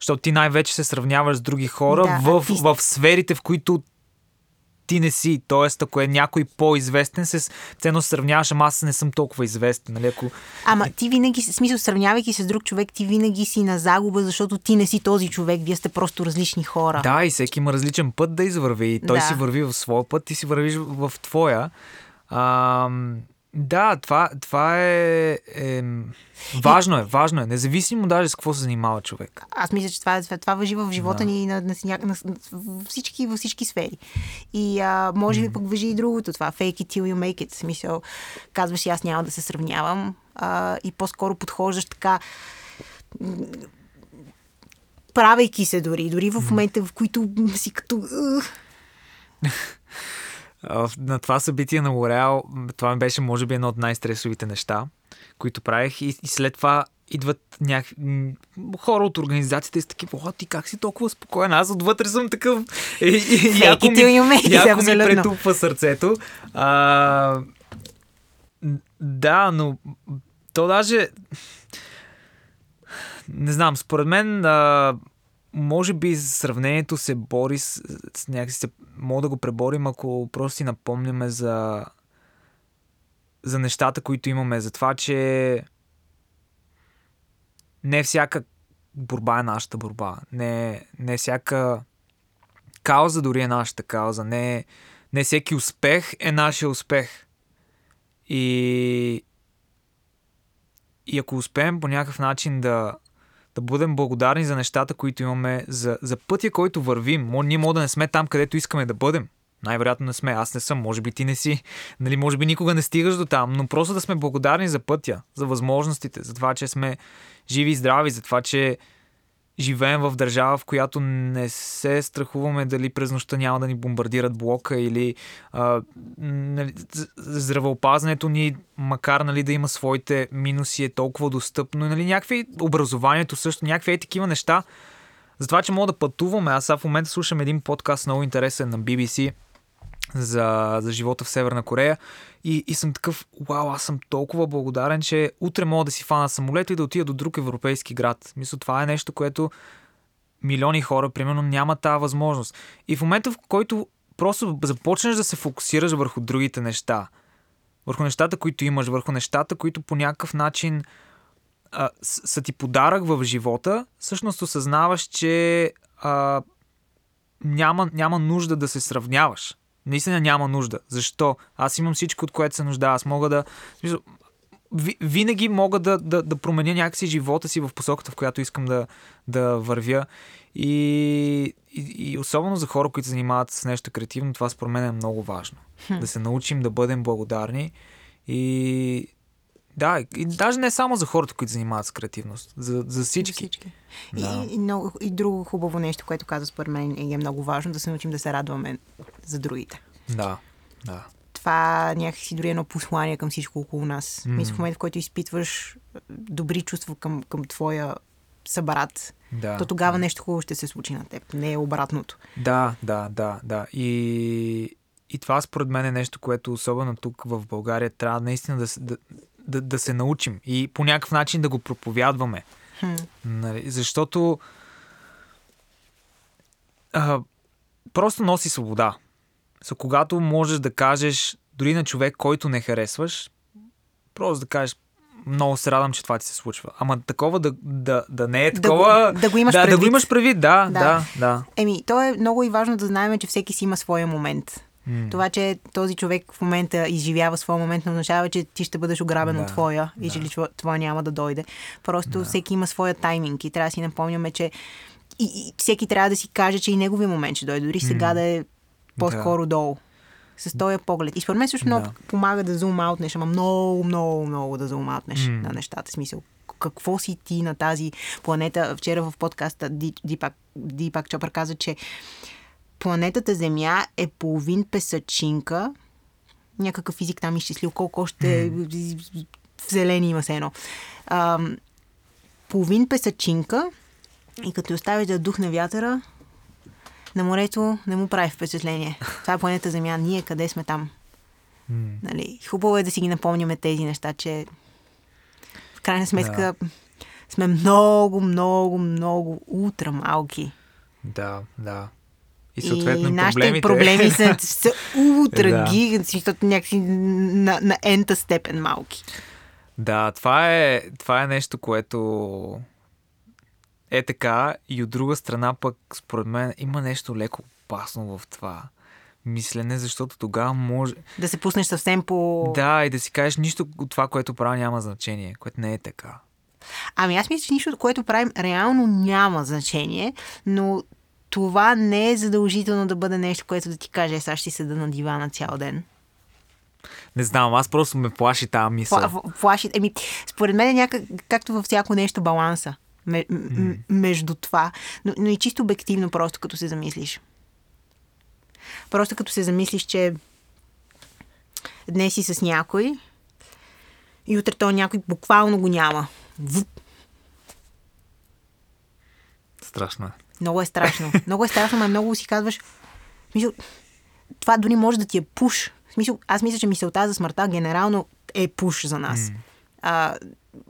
Защото ти най-вече се сравняваш с други хора Да, в, артист. в сферите, в които ти не си. Тоест, ако е някой по-известен, се ценно сравняваш, ама аз не съм толкова известен. Нали? Ако... Ама ти винаги, смисъл, сравнявайки се с друг човек, ти винаги си на загуба, защото ти не си този човек, вие сте просто различни хора. Да, и всеки има различен път да извърви. И той Да. си върви в своя път, ти си вървиш в твоя. А, да, това, това е, е... Важно е, важно е. Независимо даже с какво се занимава човек. Аз мисля, че това, това, това въжи в живота Да. ни на, на, на, на, всички, във всички сфери. И а, може би пък въжи и другото това. Fake it till you make it. Смисъл, казваш аз няма да се сравнявам а, и по-скоро подхождаш така правейки се дори, дори в момента, в които си като... На това събитие на Лореал, това ми беше, може би, едно от най-стресовите неща, които правех. И, и след това идват някакви хора от организацията и са такива, о, ти как си толкова спокоен? Аз отвътре съм такъв. И, и, яко ми, яко ми претупва сърцето. А, да, но то даже... Не знам, според мен а, може би сравнението се бори с, с някакси се, мога да го преборим, ако просто си напомняме за за нещата, които имаме, за това, че не всяка борба е нашата борба. Не, не всяка кауза дори е нашата кауза. Не, не всеки успех е нашия успех. И, и ако успеем по някакъв начин да, да бъдем благодарни за нещата, които имаме, за, за пътя, който вървим. Ние може да не сме там, където искаме да бъдем. Най-вероятно не сме. Аз не съм. Може би ти не си. Нали, може би никога не стигаш до там. Но просто да сме благодарни за пътя, за възможностите, за това, че сме живи и здрави, за това, че живеем в държава, в която не се страхуваме дали през нощта няма да ни бомбардират блока или а, нали, здравеопазването ни, макар нали, да има своите минуси, е толкова достъпно. Нали, някакви образованието също, някакви е такива неща. За това, че мога да пътуваме. Аз сега в момента слушам един подкаст много интересен на BBC за, за живота в Северна Корея и, и съм такъв, вау, аз съм толкова благодарен, че утре мога да си фана самолет и да отида до друг европейски град. Мисля, това е нещо, което милиони хора, примерно, нямат тази възможност. И в момента, в който просто започнеш да се фокусираш върху другите неща, върху нещата, които имаш, върху нещата, които по някакъв начин а, са ти подарък в живота, всъщност осъзнаваш, че а, няма, няма нужда да се сравняваш. Наистина няма нужда. Защо? Аз имам всичко, от което се нужда. Аз мога да... Винаги мога да, да, да променя някакси живота си в посоката, в която искам да, да вървя. И, и, и особено за хора, които се занимават с нещо креативно, това според мен е много важно. Да се научим да бъдем благодарни и да, и даже не само за хората, които занимават с креативност, за, за всички. Всички. Да. И, и, много, и друго хубаво нещо, което каза според мен и е много важно, да се научим да се радваме за другите. Да, да. Това някакси дори едно послание към всичко около нас. М. Мисля, в момента, в който изпитваш добри чувства към, към твоя събрат, да. то тогава нещо хубаво ще се случи на теб. Не е обратното. Да, да, да, да. И, и това според мен е нещо, което особено тук в България трябва наистина да, да, да, да се научим и по някакъв начин да го проповядваме. Хм. Нали? Защото а, просто носи свобода. So, когато можеш да кажеш дори на човек, който не харесваш, просто да кажеш много се радвам, че това ти се случва. Ама такова да, да, да не е Да такова... го- да го имаш да, да го предвид. имаш предвид, да, Да. да, да. Еми, то е много и важно да знаем, че всеки си има своя момент. Това, че този човек в момента изживява своя момент, не означава, че ти ще бъдеш ограбен Да, от твоя и че това- няма да дойде. Просто всеки има своя тайминг и трябва да си напомняме, че и, и всеки трябва да си каже, че и неговия момент ще дойде. Дори сега да е по-скоро долу. с този поглед. И според мен също много Да. помага да зум-аутнеш, ама много, много, много да зум-аутнеш М. на нещата. Смисъл, какво си ти на тази планета? Вчера в подкаста Ди- Дипак, Дипак Чопър каза, че планетата Земя е половин песачинка. Някакъв физик там изчислил колко още зелени има се едно. Ам, половин песачинка и като оставиш да духне вятъра, на морето не му прави впечатление. Това е планета Земя. Ние къде сме там? М. Нали? Хубаво е да си ги напомняме тези неща, че в крайна сметка сме много, много, много утра малки. Да, да. И И, съответно нашите проблемите... проблеми са, са Да. гиганти, защото някакси на, на ента степен малки. Да, това е, това е нещо, което е така и от друга страна пък според мен има нещо леко опасно в това мислене, защото тогава може... Да се пуснеш съвсем по... Да, и да си кажеш нищо от това, което правя няма значение, което не е така. Ами аз мисля, че нищо, което правим, реално няма значение, но това не е задължително да бъде нещо, което да ти каже, «Е, сега ще седа на дивана цял ден. Не знам, аз просто ме плаши тази мисъл. Пла- Плаши. Еми, според мен е някак, както във всяко нещо, баланса между това. Но, но и чисто обективно, просто като се замислиш. Просто като се замислиш, че днес си с някой и утре то някой буквално го няма. Вуп. Страшно е. Много е страшно. Много е страшно, но много си казваш. в Смисъл, това дори може да ти е пуш. В Смисъл, аз мисля, че мисълта за смъртта генерално е пуш за нас. А,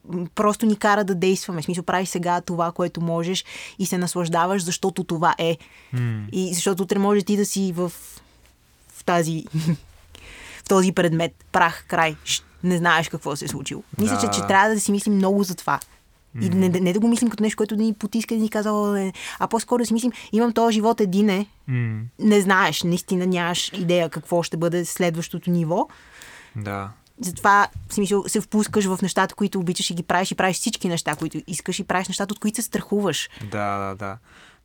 м, просто ни кара да действаме. В смисъл, правиш сега това, което можеш и се наслаждаваш, защото това е. М. И защото утре може ти да си в, в тази в този предмет. Прах, край. Не знаеш какво се е случило. Мисля, Да, че, че трябва да си мислим много за това. И не, не, да го мислим като нещо, което да ни потиска и да ни казва, «О, не», а по-скоро да си мислим, имам този живот един е, М. не знаеш, наистина нямаш идея какво ще бъде следващото ниво. Да. Затова смисъл, се впускаш в нещата, които обичаш и ги правиш и правиш всички неща, които искаш и правиш нещата, от които се страхуваш. Да, да, да.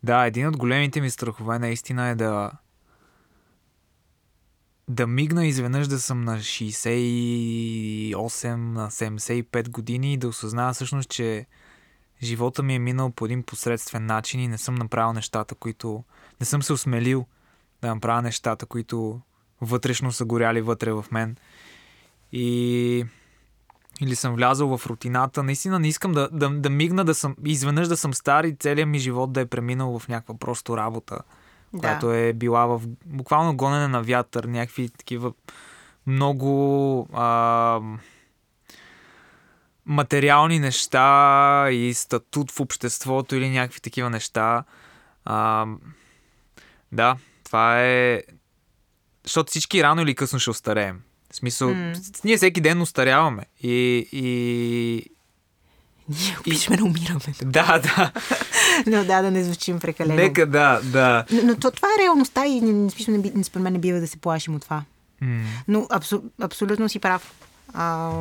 Да, един от големите ми страхове наистина е да да мигна изведнъж да съм на 68, на 75 години и да осъзнава всъщност, че живота ми е минал по един посредствен начин и не съм направил нещата, които... Не съм се осмелил да направя нещата, които вътрешно са горяли вътре в мен. И или съм влязъл в рутината. Наистина не искам да, да, да мигна, да съм, изведнъж да съм стар и целият ми живот да е преминал в някаква просто работа, Да. която е била в буквално гонене на вятър, някакви такива много а, материални неща и статут в обществото или някакви такива неща. А, да, това е... Защото всички рано или късно ще остареем. В смисъл, М. ние всеки ден остаряваме. И, и... Ние обичаме да умираме. Да, да. Но да, да не звучим прекалено. Нека да, да. Но, но то, това е реалността и не, не, не, не, според мен не бива да се плашим от това. М. Но абсо, абсолютно си прав. А,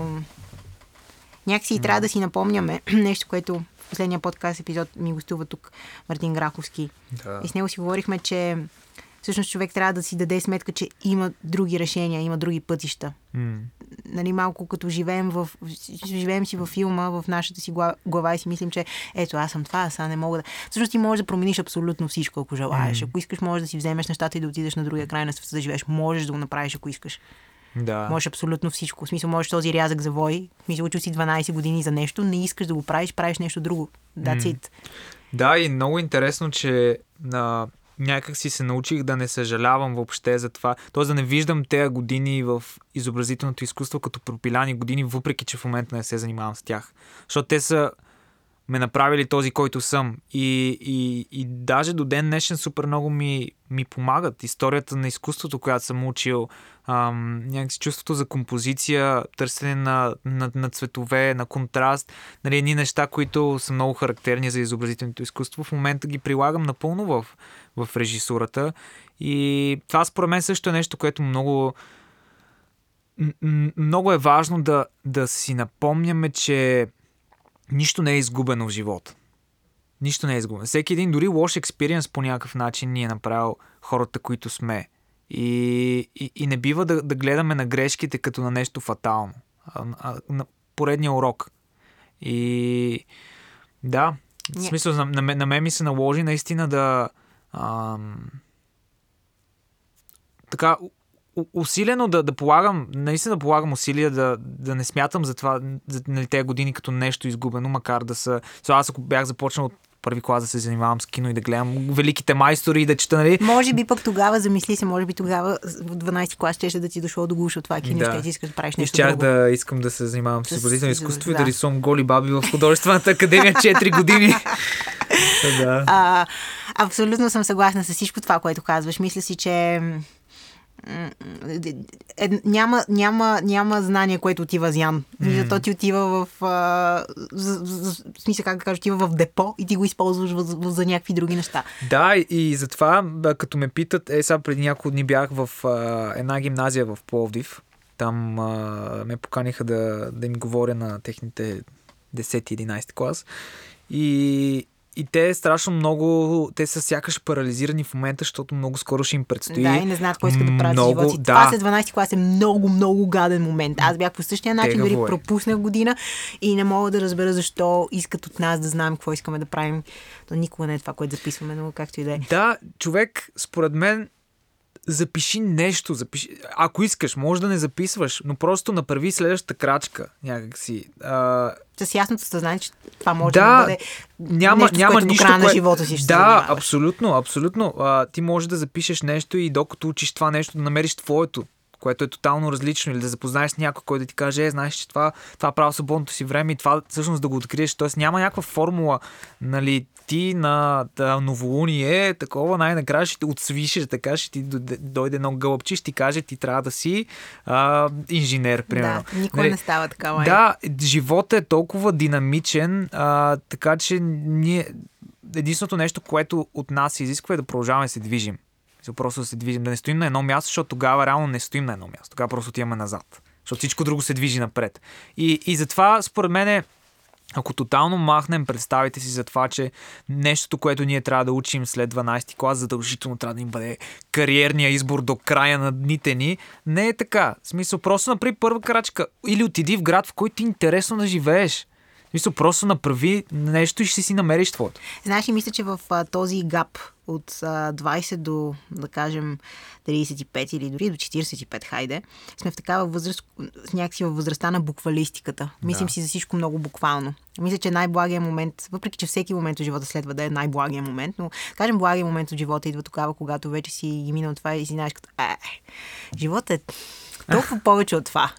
някакси и трябва да си напомняме нещо, което в последния подкаст епизод ми гостува тук Мартин Граховски. Да. И с него си говорихме, че всъщност човек трябва да си даде сметка, че има други решения, има други пътища. М. Нали, малко като живеем, в, живеем си във филма, в нашата си глава, глава и си мислим, че ето аз съм това, аз не мога да... Всъщност ти можеш да промениш абсолютно всичко, ако желаеш. Ако искаш, можеш да си вземеш нещата и да отидеш на другия край на света да живееш. Можеш да го направиш, ако искаш. Да. Можеш абсолютно всичко. В смисъл, можеш този рязък завой. В смисъл, учил си 12 години за нещо, не искаш да го правиш, правиш нещо друго. That's М. it. Да, и много интересно, че на някак си се научих да не съжалявам въобще за това. Тоест да не виждам тези години в изобразителното изкуство като пропиляни години, въпреки че в момента не се занимавам с тях. Защото те са ме направили този, който съм. И, и, и даже до ден днешен супер много ми, ми помагат. Историята на изкуството, която съм учил, ам, чувството за композиция, търсене на, на, на цветове, на контраст, нали, едни неща, които са много характерни за изобразителното изкуство. В момента ги прилагам напълно в, в режисурата. И това според мен също е нещо, което много много е важно да, да си напомняме, че нищо не е изгубено в живота. Нищо не е изгубено. Всеки един, дори лош експириенс по някакъв начин ни е направил хората, които сме. И, и, и не бива да, да гледаме на грешките като на нещо фатално. А, а, на поредния урок. И да, в смисъл, на, на, на мен ми се наложи наистина да ам, така усилено да, да полагам, наистина да полагам усилия да, да не смятам за това, за нали, тези години като нещо изгубено, макар да са... Аз ако бях започнал от първи клас да се занимавам с кино и да гледам великите майстори и да чета, нали? Може би пък тогава, замисли се, може би тогава в 12 клас ще да ти дошло до гуша това кино, да. ще ти искаш да правиш нещо друго. да искам да се занимавам с изобразително изкуство да. и да рисувам голи баби в художествената академия 4 години. да. а, абсолютно съм съгласна с всичко това, което казваш. Мисля си, че е, няма, няма, няма знание, което отива с Ян. Mm. То ти отива в... А, за, смисъл, как да кажа, отива в депо и ти го използваш в, в, за някакви други неща. Да, и затова, като ме питат, е, сега преди няколко дни бях в а, една гимназия в Пловдив. Там а, ме поканиха да, да им говоря на техните 10-11 клас. И, и те страшно много, те са сякаш парализирани в момента, защото много скоро ще им предстои. Да, и не знаят какво искат да правят много, живота си. Да. Това след 12 клас е много, много гаден момент. Аз бях по същия начин, Тегаво дори е. пропуснах година и не мога да разбера защо искат от нас да знаем какво искаме да правим. То никога не е това, което записваме, но както и да е. Да, човек, според мен, запиши нещо. Запиши... Ако искаш, може да не записваш, но просто направи следващата крачка някакси. А... С ясното съзнание, че това може да, да бъде няма, нещо, няма което нищо, кое... на живота си ще Да, абсолютно, абсолютно. А, ти можеш да запишеш нещо и докато учиш това нещо, да намериш твоето което е тотално различно, или да запознаеш с някой, който да ти каже, е, знаеш, че това, това прави свободното си време и това всъщност да го откриеш. Тоест няма някаква формула, нали, ти на да, новолуние, такова, най-накрая ще те отсвише, така ще ти дойде едно гълъбче, ще ти каже, ти трябва да си а, инженер, примерно. Да, никой нали, не става така, май. Да, животът е толкова динамичен, а, така че ние единственото нещо, което от нас се изисква е да продължаваме да се движим. Просто да се движим, да не стоим на едно място, защото тогава реално не стоим на едно място. Тогава просто отиваме назад. Защото всичко друго се движи напред. И, и затова, според мен, ако тотално махнем представите си за това, че нещото, което ние трябва да учим след 12 клас, задължително трябва да им бъде кариерния избор до края на дните ни, не е така. В смисъл, просто направи първа крачка или отиди в град, в който ти е интересно да живееш. Мисля, просто направи нещо и ще си намериш твоето. Знаеш ли, мисля, че в а, този гап от а, 20 до, да кажем, 35 или дори до 45, хайде, сме в такава възраст, някакси във възрастта на буквалистиката. Мислим да. си за всичко много буквално. Мисля, че най-благият момент, въпреки че всеки момент от живота следва да е най-благият момент, но кажем благият момент от живота идва тогава, когато вече си ги минал това и си знаеш като, е, живота е толкова повече от това.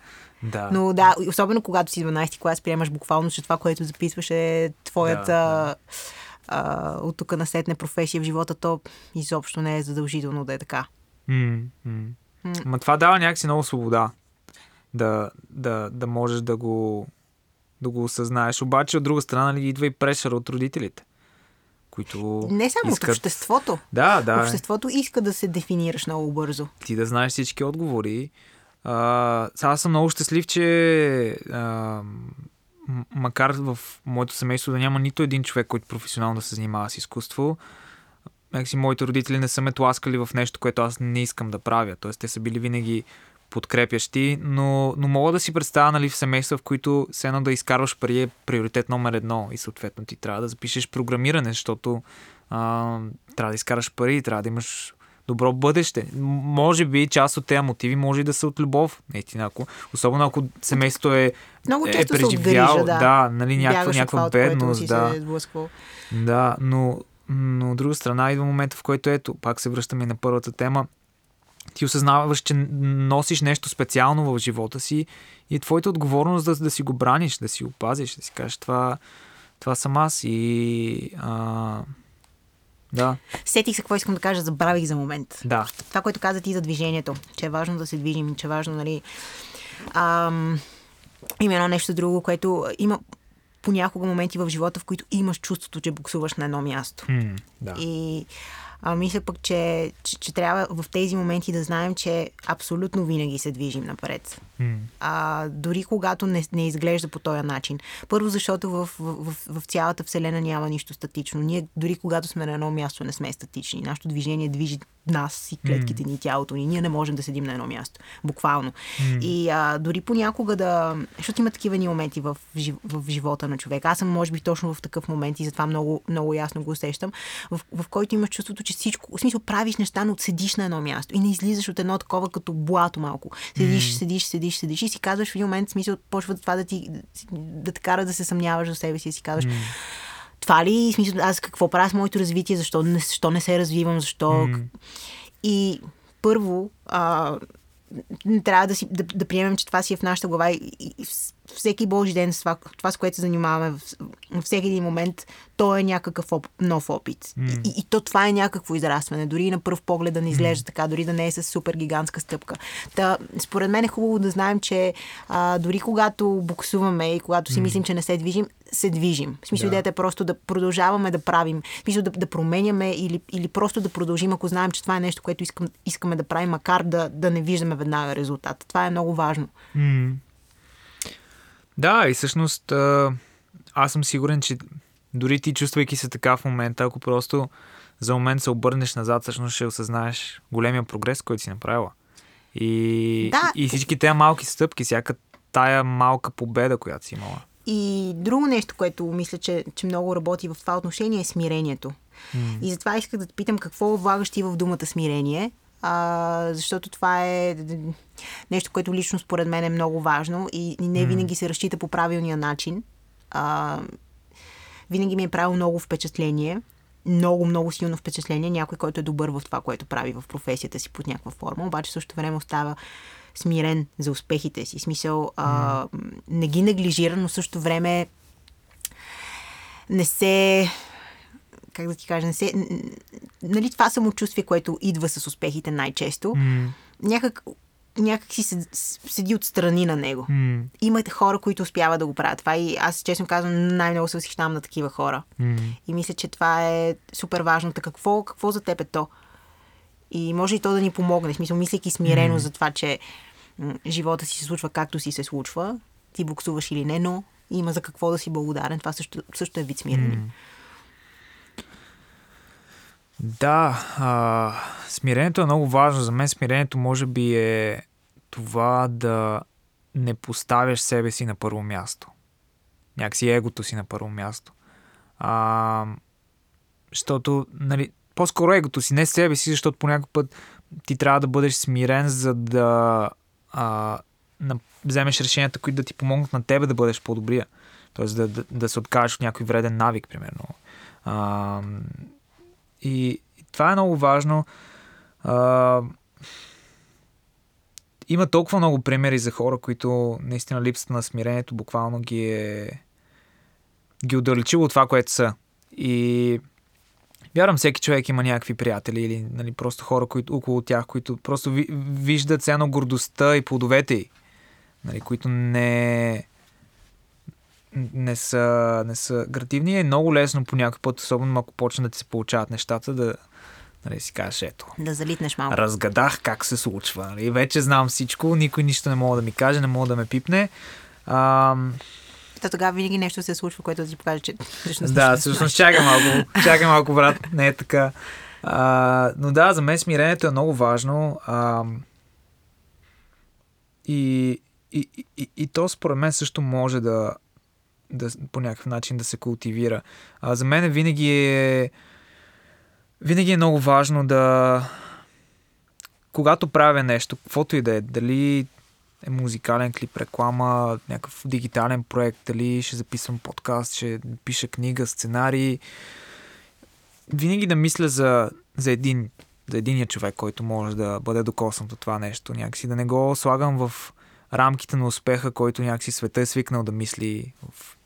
Да. Но да, особено когато си 12 клас, приемаш буквално, че това, което записваш е твоята да, да. от тук на сетне професия в живота, то изобщо не е задължително да е така. Mm. Ма това дава някакси много свобода. Да, да, да можеш да го, да го осъзнаеш. Обаче, от друга страна, нали, идва и прешър от родителите. Които не само искат... от обществото. Да, да. Обществото иска да се дефинираш много бързо. Ти да знаеш всички отговори а, аз съм много щастлив, че а, макар в моето семейство да няма нито един човек, който професионално да се занимава с изкуство, си моите родители не са ме тласкали в нещо, което аз не искам да правя. Тоест, те са били винаги подкрепящи, но, но мога да си представя нали, в семейства, в които се едно да изкарваш пари е приоритет номер едно и съответно ти трябва да запишеш програмиране, защото а, трябва да изкараш пари, трябва да имаш добро бъдеще. Може би част от тези мотиви може и да са от любов. Наистина, ако, особено ако семейството е, Много е преживял, да, да нали, някаква, някаква бедност. Да, да но, но от друга страна идва момента, в който ето, пак се връщаме на първата тема, ти осъзнаваш, че носиш нещо специално в живота си и е твоята отговорност да, да си го браниш, да си го пазиш, да си кажеш това, това съм аз и а, да. Сетих се какво искам да кажа, забравих за момент. Да. Това, което каза ти за движението, че е важно да се движим, че е важно, нали... Ам, има едно нещо друго, което има понякога моменти в живота, в които имаш чувството, че буксуваш на едно място. Mm, да. И А, мисля пък, че, че, че трябва в тези моменти да знаем, че абсолютно винаги се движим напред. Mm. А, дори когато не, не изглежда по този начин. Първо, защото в, в, в, в цялата Вселена няма нищо статично. Ние дори когато сме на едно място не сме статични. Нашето движение движи нас и клетките ни, тялото ни. Ние не можем да седим на едно място. Буквално. Mm. И а, дори понякога да... Защото има такива ни моменти в, в живота на човек. Аз съм, може би, точно в такъв момент и затова много, много ясно го усещам, в, в който имаш чувството, че всичко, в смисъл правиш неща, но седиш на едно място и не излизаш от едно такова като блато малко. Седиш, mm. седиш, седиш, седиш и си казваш в един момент, смисъл, почва това да ти да те кара да се съмняваш за себе си и си казваш, mm това ли, смисъл, аз какво правя с моето развитие, защо не, защо не се развивам, защо... Mm. И първо, а, трябва да, си, да, да приемем, че това си е в нашата глава и, и, и всеки Божи ден, това, това, с което се занимаваме, всеки един момент, то е някакъв оп, нов опит. Mm. И, и то това е някакво израстване. Дори и на първ поглед да не изглежда mm. така, дори да не е с супер гигантска стъпка. Та, според мен е хубаво да знаем, че а, дори когато буксуваме и когато си mm. мислим, че не се движим, се движим. В смисъл, да. идеята е просто да продължаваме да правим. В смисъл, да, да променяме или, или просто да продължим, ако знаем, че това е нещо, което искам, искаме да правим, макар да, да не виждаме веднага резултат. Това е много важно. Mm. Да, и всъщност аз съм сигурен, че дори ти чувствайки се така в момента, ако просто за момент се обърнеш назад, всъщност ще осъзнаеш големия прогрес, който си направила. И, да. и всички тези малки стъпки, всяка тая малка победа, която си имала. И друго нещо, което мисля, че, че много работи в това отношение е смирението. Mm. И затова исках да те питам какво влагаш ти в думата смирение, а, защото това е нещо, което лично според мен е много важно и не винаги се разчита по правилния начин. А, винаги ми е правил много впечатление, много, много силно впечатление, някой, който е добър в това, което прави в професията си под някаква форма, обаче също време остава смирен за успехите си. Смисъл, а, не ги неглижира, но също време не се как да ти кажа, не се, нали, това самочувствие, което идва с успехите най-често, mm. някак, някак си седи отстрани на него. Mm. Имате хора, които успяват да го правят това и аз честно казвам най-много се възхищавам на такива хора. Mm. И мисля, че това е супер важно. Така какво, какво за теб е то? И може и то да ни помогне. Смисъл, мислейки смирено mm. за това, че живота си се случва както си се случва, ти буксуваш или не, но има за какво да си благодарен. Това също, също е вид смирение. Mm. Да, а, смирението е много важно. За мен смирението може би е това да не поставяш себе си на първо място. Някакси егото си на първо място. А, защото, нали, по-скоро егото си, не себе си, защото по път ти трябва да бъдеш смирен, за да а, на, вземеш решенията, които да ти помогнат на тебе да бъдеш по-добрия. Тоест да, да, да се откажеш от някой вреден навик, примерно. А, и, това е много важно. А, има толкова много примери за хора, които наистина липсата на смирението буквално ги е ги отдалечило от това, което са. И вярвам, всеки човек има някакви приятели или нали, просто хора които, около тях, които просто ви, виждат ценно гордостта и плодовете й, нали, които не, не са, не са градивни. Е много лесно по някакъв път, особено ако почне да ти се получават нещата, да нали, си кажеш, ето. Да залитнеш малко. Разгадах как се случва. Нали? Вече знам всичко, никой нищо не мога да ми каже, не мога да ме пипне. А, то тогава винаги нещо се случва, което да ти покаже, че всъщност. Да, всъщност чакай малко, чакай малко, брат. Не е така. А, но да, за мен смирението е много важно. А, и, и, и, и то според мен също може да, да по някакъв начин да се култивира. А, за мен винаги е винаги е много важно да когато правя нещо, каквото и да е, дали е музикален клип, реклама, някакъв дигитален проект, дали ще записвам подкаст, ще пиша книга, сценарий. Винаги да мисля за, за един за единия човек, който може да бъде докоснат от това нещо. Някакси да не го слагам в рамките на успеха, който някакси света е свикнал да мисли в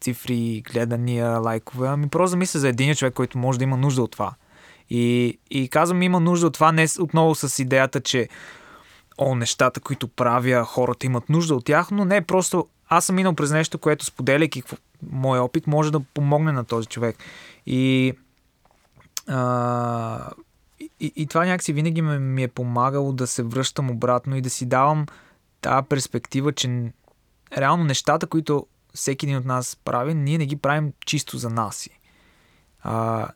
цифри, гледания, лайкове. Ами просто мисля за един човек, който може да има нужда от това. И, и казвам, има нужда от това не отново с идеята, че о, нещата, които правя, хората имат нужда от тях, но не, просто аз съм минал през нещо, което споделяйки мой опит, може да помогне на този човек. И А, и, и това някакси винаги ме, ми е помагало да се връщам обратно и да си давам тази перспектива, че реално нещата, които всеки един от нас прави, ние не ги правим чисто за нас си. А,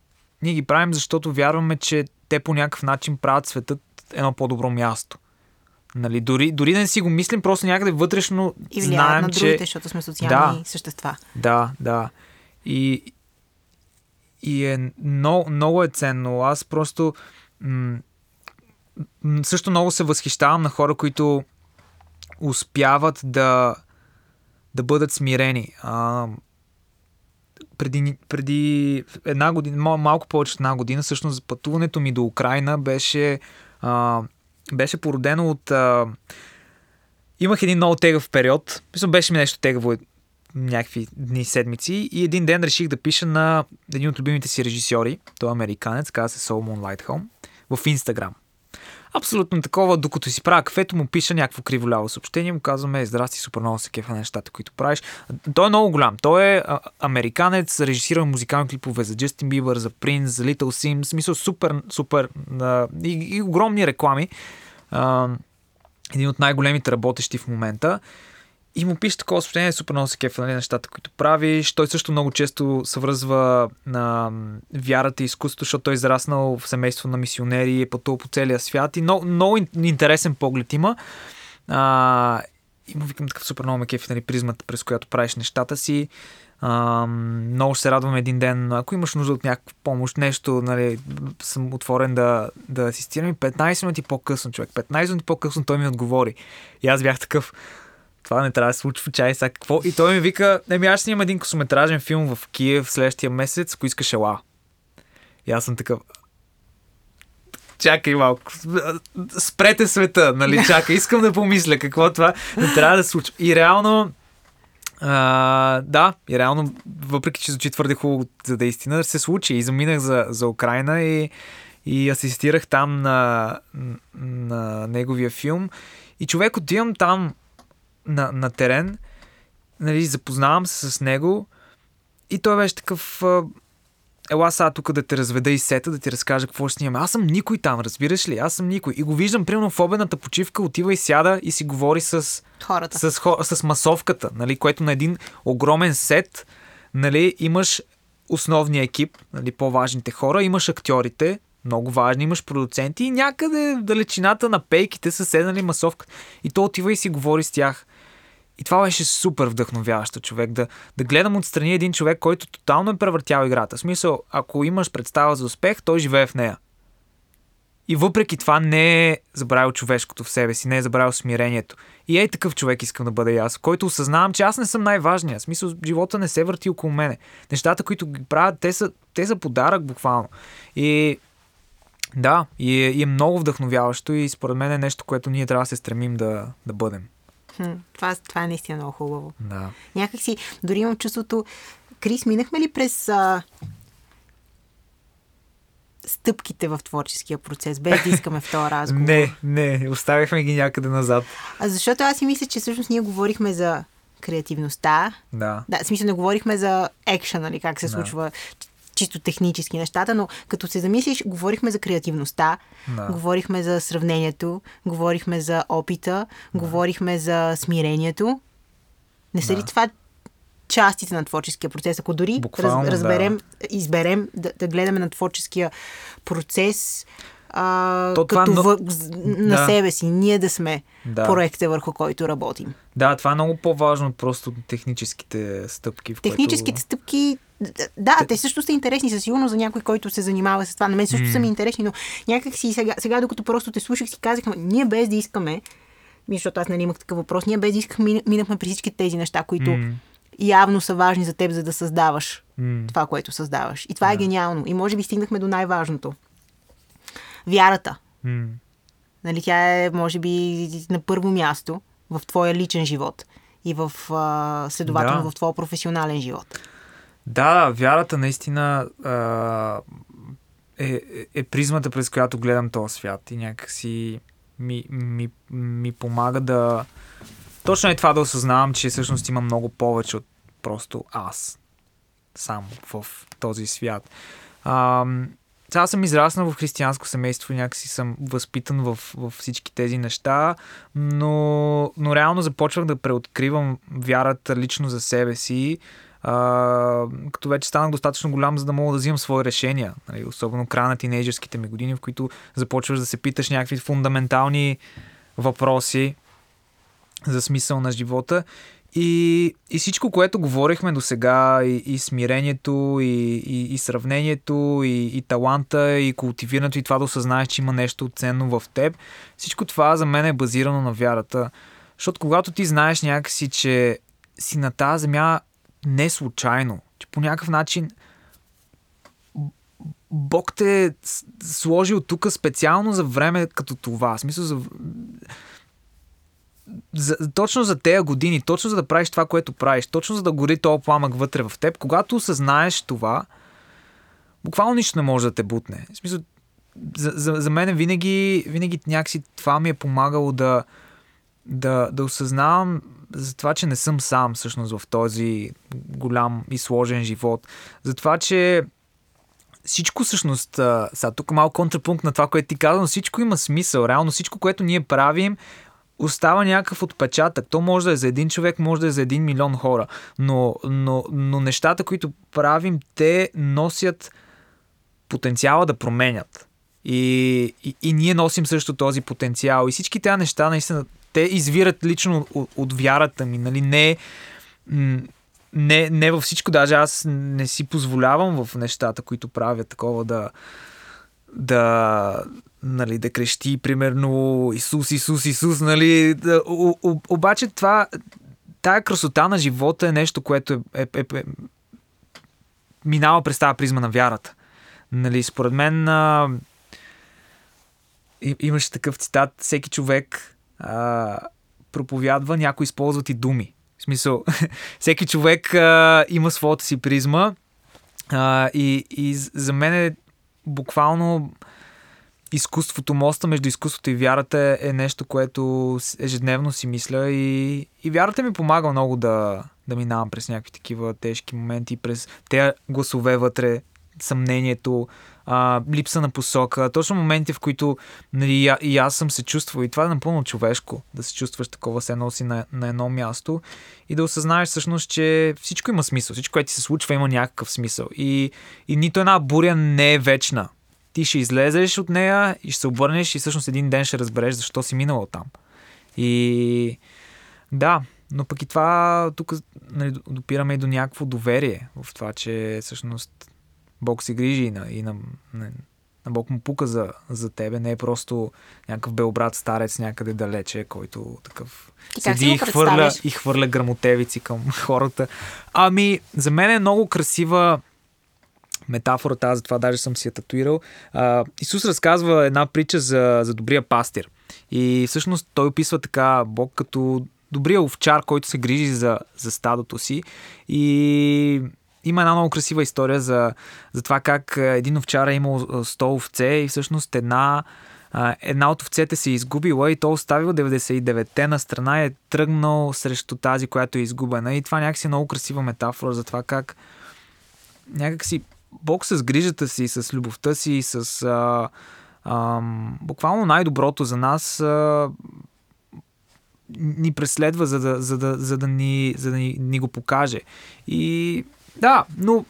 ние ги правим, защото вярваме, че те по някакъв начин правят светът едно по-добро място. Нали, дори, дори да не си го мислим, просто някъде вътрешно И знаем, на другите, че... защото сме социални Да. същества. Да, да. И, и е много, много е ценно. Аз просто м- също много се възхищавам на хора, които успяват да, да бъдат смирени. А, преди, преди една година, мал, малко повече от една година, всъщност пътуването ми до Украина беше, а, беше породено от... А, имах един много тегъв период. Мисля, беше ми нещо тегаво някакви дни, седмици и един ден реших да пиша на един от любимите си режисьори, той е американец, казва се Соломон Лайтхолм, в Инстаграм. Абсолютно такова, докато си правя кафето, му пиша някакво криволяво съобщение, му казваме, здрасти, супер много се кефа на нещата, които правиш. Той е много голям. Той е американец, режисирал музикални клипове за Джастин Бибър, за Принц, за Little Sims, в смисъл супер, супер а, и, и огромни реклами. А, един от най-големите работещи в момента. И му пише такова съобщение, супер много се кефа нали, нещата, които правиш. Той също много често се връзва на вярата и изкуството, защото той е израснал в семейство на мисионери, е пътувал по целия свят и много, много ин- интересен поглед има. А, и му викам такъв супер много ме кефи, нали, призмата, през която правиш нещата си. А, много се радвам един ден, ако имаш нужда от някаква помощ, нещо, нали, съм отворен да, да асистирам и 15 минути по-късно, човек. 15 минути по-късно той ми отговори. И аз бях такъв, това не трябва да се случва, чай сега какво. И той ми вика, еми аз снимам един косометражен филм в Киев следващия месец, ако искаш ела. И аз съм такъв, чакай малко, спрете света, нали, чакай, искам да помисля какво това не трябва да се случва. И реално, а, да, и реално, въпреки че звучи твърде хубаво, за да е истина, се случи. И заминах за, за Украина и, и асистирах там на, на неговия филм. И човек отивам там на, на терен, нали, запознавам се с него и той беше такъв ела сега тук да те разведа и сета, да ти разкажа какво ще снимаме. Аз съм никой там, разбираш ли? Аз съм никой. И го виждам, примерно в обедната почивка, отива и сяда и си говори с, Хората. с, хо- с масовката, нали, което на един огромен сет нали, имаш основния екип, нали, по-важните хора, имаш актьорите, много важни, имаш продуценти и някъде в далечината на пейките са седнали масовка. И то отива и си говори с тях. И това беше супер вдъхновяващо човек. Да, да гледам отстрани един човек, който тотално е превъртял играта. В смисъл, ако имаш представа за успех, той живее в нея. И въпреки това не е забравил човешкото в себе си, не е забравил смирението. И ей такъв човек искам да бъда и аз, който осъзнавам, че аз не съм най-важният. В смисъл, живота не се върти около мене. Нещата, които ги правят, те са, те са подарък буквално. И да, и е, и е много вдъхновяващо и според мен е нещо, което ние трябва да се стремим да, да бъдем. Хм, това, това е наистина много хубаво. Да. Някак си, дори имам чувството, Крис, минахме ли през а, стъпките в творческия процес, без да искаме в този разговор? Не, не, оставихме ги някъде назад. А защото аз си мисля, че всъщност ние говорихме за креативността. Да. Да, смисъл не говорихме за екшен, нали, как се Да. случва чисто технически нещата, но като се замислиш, говорихме за креативността, Да. говорихме за сравнението, говорихме за опита, говорихме за смирението. Не са Да. ли това частите на творческия процес? Ако дори Буквално, да. разберем, изберем да, да гледаме на творческия процес а, То това като е въ... много- на Да. себе си, ние да сме Да. проекта върху който работим. Да, това е много по-важно просто техническите стъпки. В Техническите Което... стъпки, да, те също са интересни със сигурност за някой, който се занимава с това. На мен също са ми интересни, но някак си сега, сега докато просто те слушах, си казах, «Ма, ние без да искаме, защото аз нали имах такъв въпрос, ние без да искаме, мина- минахме при всички тези неща, които М. явно са важни за теб, за да създаваш М. това, което създаваш. И това е гениално. И може би стигнахме до най-важното. Вярата. М. Нали, тя е, може би, на първо място в твоя личен живот и в, следователно, Да. в твоя професионален живот. Да, вярата наистина а, е, е- е призмата, през която гледам този свят и някакси ми, ми, ми помага да... Точно е това да осъзнавам, че всъщност има много повече от просто аз сам в този свят. А, аз съм израснал в християнско семейство, някакси съм възпитан в, в всички тези неща, но, но реално започвах да преоткривам вярата лично за себе си, а, като вече станах достатъчно голям, за да мога да взимам свои решения. Нали, особено края на тинейджерските ми години, в които започваш да се питаш някакви фундаментални въпроси за смисъл на живота. И, и всичко, което говорихме до сега, и, и смирението, и, и, и сравнението, и, и таланта, и култивирането, и това да осъзнаеш, че има нещо ценно в теб, всичко това за мен е базирано на вярата. Защото когато ти знаеш някакси, че си на тази земя не случайно, че по някакъв начин Бог те е сложил тук специално за време като това. В смисъл за за, точно за тези години, точно за да правиш това, което правиш, точно за да гори този пламък вътре в теб, когато осъзнаеш това, буквално нищо не може да те бутне. В смисъл, за, за, за мен винаги, винаги някакси това ми е помагало да, да, да осъзнавам за това, че не съм сам всъщност в този голям и сложен живот. За това, че всичко всъщност, сега тук малко контрапункт на това, което ти казвам, всичко има смисъл. Реално всичко, което ние правим, остава някакъв отпечатък. То може да е за един човек, може да е за един милион хора. Но, но, но нещата, които правим, те носят потенциала да променят. И, и, и ние носим също този потенциал. И всички тези неща, наистина, те извират лично от, от вярата ми. Нали? Не, не, не във всичко, даже аз не си позволявам в нещата, които правя такова да, да, нали, да крещи, примерно, Исус, Исус, Исус, нали, да, о, о, обаче това, тая красота на живота е нещо, което е, е, е, е минава през тази призма на вярата. Нали, според мен а, имаше такъв цитат, всеки човек проповядва, някой използват и думи. В смисъл, всеки човек а, има своята си призма а, и, и за мен е буквално изкуството, моста между изкуството и вярата е нещо, което ежедневно си мисля и, и вярата ми помага много да, да минавам през някакви такива тежки моменти, през те гласове вътре, съмнението, а, липса на посока, точно моменти, в които нали, и аз съм се чувствал и това е напълно човешко, да се чувстваш такова се носи на, на едно място и да осъзнаеш всъщност, че всичко има смисъл, всичко, което ти се случва има някакъв смисъл. И, и нито една буря не е вечна. Ти ще излезеш от нея и ще се обърнеш и всъщност един ден ще разбереш защо си минала там. И да, но пък и това тук нали, допираме и до някакво доверие в това, че всъщност Бог се грижи и на, и на, на, на Бог му пука за, за тебе, не е просто някакъв белбрат старец някъде далече, който такъв Ти седи и хвърля, и хвърля грамотевици към хората. Ами, за мен е много красива метафората, аз за това даже съм си я татуирал. А, Исус разказва една притча за, за добрия пастир. И всъщност той описва така Бог като добрия овчар, който се грижи за, за стадото си. И има една много красива история за, за това как един овчар е имал 100 овце и всъщност една, една от овцете се е изгубила и то оставил 99-те на страна и е тръгнал срещу тази, която е изгубена. И това някакси е много красива метафора за това как някакси Бог с грижата си, с любовта си, с а, а, буквално най-доброто за нас а, ни преследва, за да, за да, за да, ни, за да ни, ни го покаже. И да, но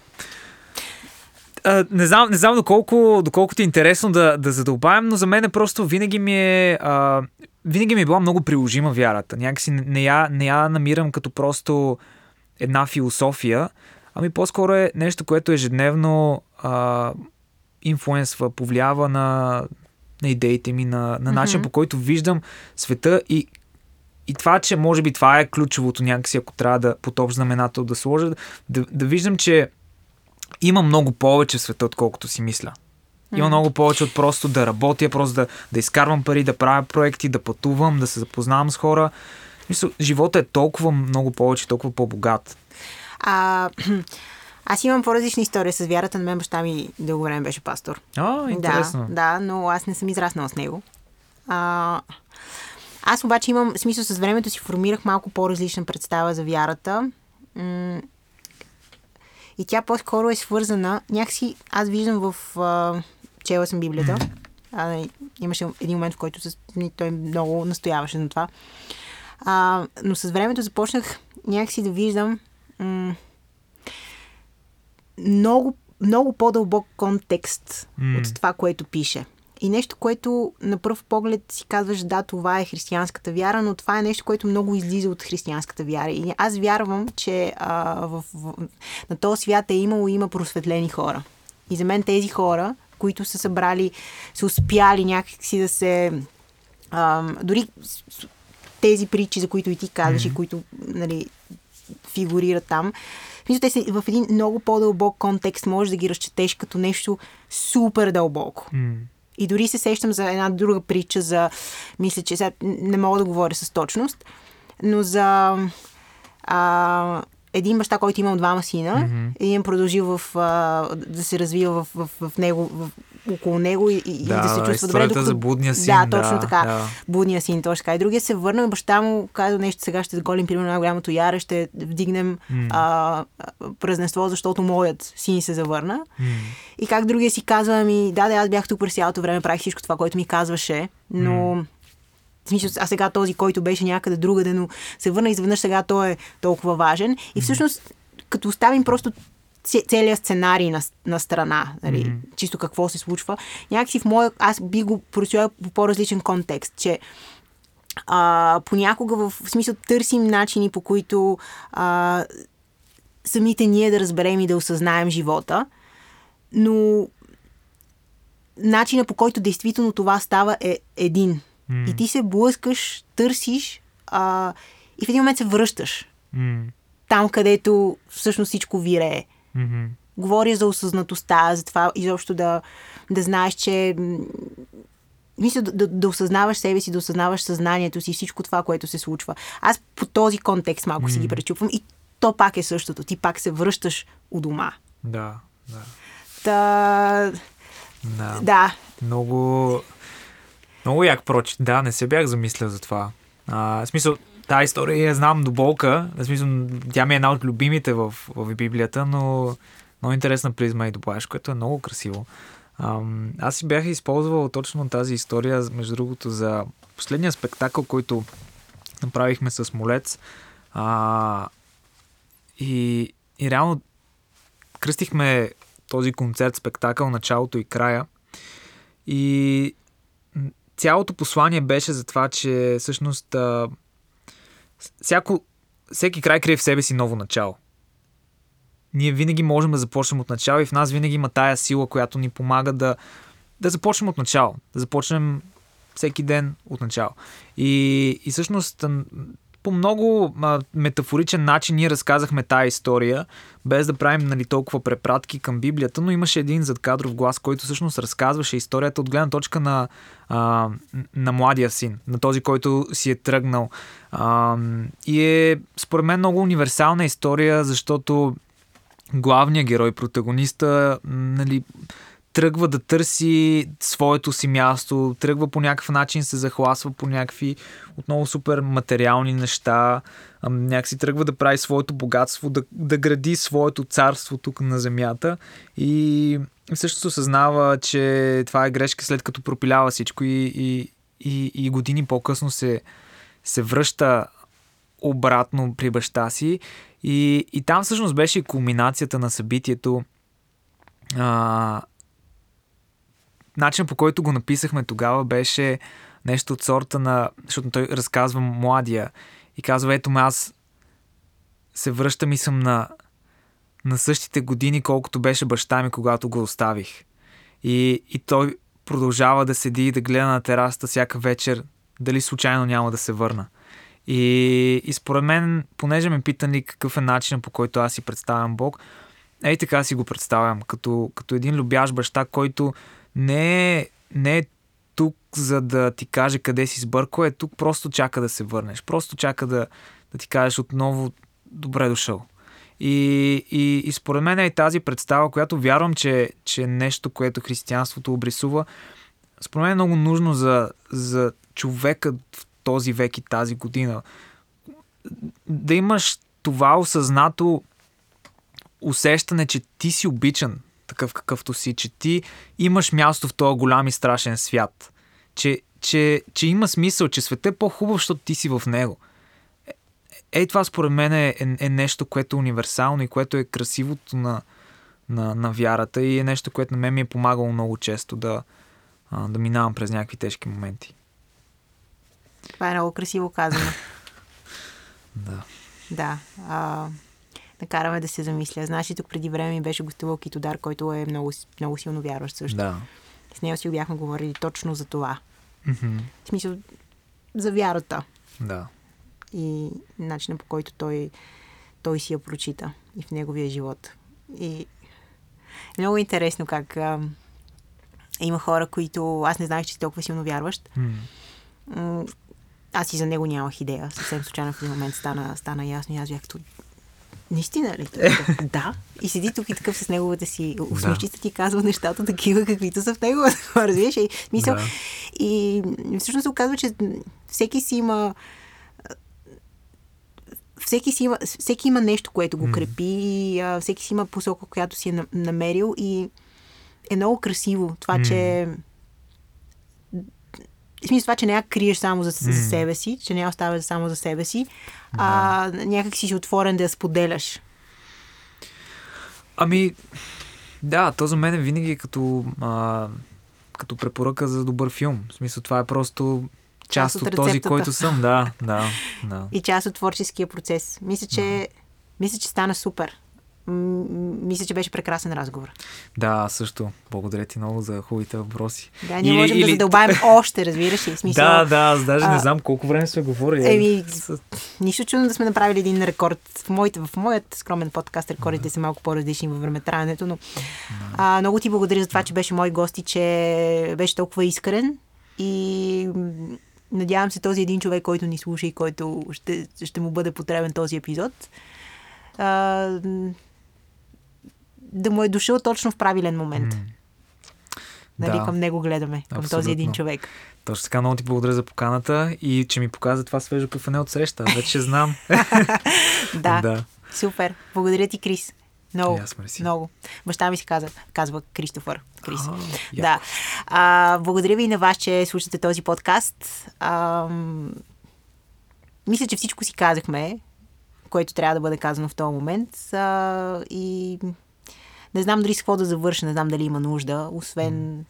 а, не знам, не знам доколко, доколко ти е интересно да, да задълбаем, но за мен е просто винаги ми е а, винаги ми е била много приложима вярата. Някакси не, я, не я намирам като просто една философия, Ами по-скоро е нещо, което ежедневно а, инфлуенсва, повлиява на, на идеите ми, на, на mm-hmm. начин по който виждам света и и това, че може би това е ключовото някакси, ако трябва да под общ знаменател да сложа, да, да виждам, че има много повече в света, отколкото си мисля. Има много повече от просто да работя, просто да, да изкарвам пари, да правя проекти, да пътувам, да се запознавам с хора. Мисля, живота е толкова много повече, толкова по-богат. А, аз имам по-различна история с вярата. На мен баща ми дълго време беше пастор. А, интересно. Да, да, но аз не съм израснала с него. А, аз обаче имам, смисъл с времето си формирах малко по-различна представа за вярата. И тя по-скоро е свързана, някакси аз виждам в а, чела съм Библията. А, имаше един момент, в който с, той много настояваше на това. А, но с времето започнах някакси да виждам м- много, много по-дълбок контекст mm. от това, което пише. И нещо, което на пръв поглед си казваш, да, това е християнската вяра, но това е нещо, което много излиза от християнската вяра. И аз вярвам, че а, в, в, на този свят е имало и има просветлени хора. И за мен тези хора, които са събрали, са успяли някакси да се... А, дори тези притчи, за които и ти казваш, mm-hmm. и които нали, фигурират там, мисля, те са в един много по-дълбок контекст, можеш да ги разчетеш като нещо супер дълбоко. Mm. И дори се сещам за една друга притча за, мисля, че сега не мога да говоря с точност, но за а, един баща, който имал двама сина, mm-hmm. един продължил в, а, да се развива в, в, в него, в, около него и, и да, да се чувства добре. Докато... за блудния син. Да, точно да, така. Да. Блудния син, точно така. И другия се върна, баща му каза нещо, сега ще заголим, примерно, на голямото яре, ще вдигнем mm. а, празненство, защото моят син се завърна. Mm. И как другия си казва, ми, да, да, аз бях тук през цялото време, правих всичко това, което ми казваше, но mm. В смисъл, а сега този, който беше някъде другаде, но се върна изведнъж, сега той е толкова важен. И всъщност, като оставим просто целият сценарий на, на страна, нали, mm-hmm. чисто какво се случва, някакси в моя, аз би го прочела по по-различен контекст, че а, понякога в, в смисъл търсим начини по които а, самите ние да разберем и да осъзнаем живота, но начина по който действително това става е един. Mm. И ти се блъскаш, търсиш а, и в един момент се връщаш. Mm. Там, където всъщност всичко вирее. Mm-hmm. Говоря за осъзнатостта, за това изобщо да, да знаеш, че мисля, да, да, да осъзнаваш себе си, да осъзнаваш съзнанието си, всичко това, което се случва. Аз по този контекст малко mm. си ги пречупвам и то пак е същото. Ти пак се връщаш у дома. Да, да. Та... Да. да. Много... Много як проч. Да, не се бях замислял за това. А, в смисъл, тази история я знам до болка. Смисъл, тя ми е една от любимите в, в Библията, но много интересна призма и добавяш, което е много красиво. Ам, аз си бях използвал точно тази история, между другото, за последния спектакъл, който направихме с Молец. А, и, и реално кръстихме този концерт, спектакъл, началото и края. И цялото послание беше за това, че всъщност а, всяко, всеки край крие в себе си ново начало. Ние винаги можем да започнем от начало и в нас винаги има тая сила, която ни помага да, да започнем от начало. Да започнем всеки ден от начало. И, и всъщност по много а, метафоричен начин ние разказахме тая история, без да правим нали, толкова препратки към Библията, но имаше един задкадров глас, който всъщност разказваше историята от гледна точка на, а, на младия син, на този, който си е тръгнал. А, и е, според мен, много универсална история, защото главният герой, протагониста, нали, тръгва да търси своето си място, тръгва по някакъв начин се захласва по някакви отново супер материални неща, някакси тръгва да прави своето богатство, да, да гради своето царство тук на земята. И също осъзнава, че това е грешка след като пропилява всичко и, и, и, и години по-късно се, се връща обратно при баща си. И, и там всъщност беше кулминацията на събитието. А, начинът по който го написахме тогава беше нещо от сорта на... Защото той разказва младия и казва, ето ме аз се връщам и съм на, на същите години, колкото беше баща ми, когато го оставих. И, и той продължава да седи и да гледа на терасата всяка вечер, дали случайно няма да се върна. И, и според мен, понеже ме питани какъв е начинът по който аз си представям Бог, ей така си го представям, като, като един любящ баща, който не е, не е тук за да ти каже къде си сбъркал, е тук просто чака да се върнеш. Просто чака да, да ти кажеш отново добре дошъл. И, и, и според мен е тази представа, която вярвам, че, че е нещо, което християнството обрисува, според мен е много нужно за, за човека в този век и тази година. Да имаш това осъзнато усещане, че ти си обичан такъв какъвто си, че ти имаш място в този голям и страшен свят. Че, че, че има смисъл, че светът е по-хубав, защото ти си в него. Е, ей, това според мен е, е, е нещо, което е универсално и което е красивото на, на, на вярата и е нещо, което на мен ми е помагало много често да, да минавам през някакви тежки моменти. Това е много красиво казано. Да. Да. А, накараме да се замисля. Знаеш ли, тук преди време ми беше гостувал Китодар, който е много, много силно вярващ също. Да. С него си бяхме говорили точно за това. Мгм. В смисъл, за вярата Да. и начина по който той, той си я прочита и в неговия живот. И е много интересно как а, има хора, които аз не знаех, че си толкова силно вярващ. М, Аз и за него нямах идея. Съвсем случайно в един момент стана, стана ясно и аз бях като... Наистина ли? Такъв, да. И седи тук и такъв с неговата си усмивчица ти казва нещата такива, каквито са в него. Разбираш? И, мисъл, Да. и всъщност се оказва, че всеки си има всеки, си има, всеки има нещо, което го крепи, и, а, всеки си има посока, която си е на- намерил и е много красиво това, че в смисъл това, че не я криеш само за, за себе си, че не я оставяш само за себе си, а някак си си отворен да я споделяш. Ами, да, то за мен е винаги като, а, като препоръка за добър филм. В смисъл, това е просто част от от, този, който съм. Да, да, да. и част от творческия процес. Мисля, че, мисля, че стана супер. Мисля, че беше прекрасен разговор. Да, също. Благодаря ти много за хубавите въпроси. Да, ние можем да задълбаем още, разбираш ли? Смисъл, Да, да, аз даже а, не знам колко време сме говорили. Еми, С- Нищо чудно да сме направили един рекорд. В, моите, в моят скромен подкаст рекордите са малко по-различни във времетраенето, но а, много ти благодаря за това, че беше мой гост и че беше толкова искрен и надявам се този един човек, който ни слуша и който ще, ще му бъде потребен този епизод, а, да му е дошъл точно в правилен момент. М. Нали, Да. към него гледаме, към този един Абсолютно. човек. Точно така, много ти благодаря за поканата и че ми показа това свежо кафене от среща. Вече знам. Да, да. супер. Благодаря ти, Крис. Много, много. Баща ми се каза, казва Кристофър. Крис. А, да. А, благодаря ви и на вас, че слушате този подкаст. А, мисля, че всичко си казахме, което трябва да бъде казано в този момент. А, и не знам дори с какво да завърша, не знам дали има нужда, освен,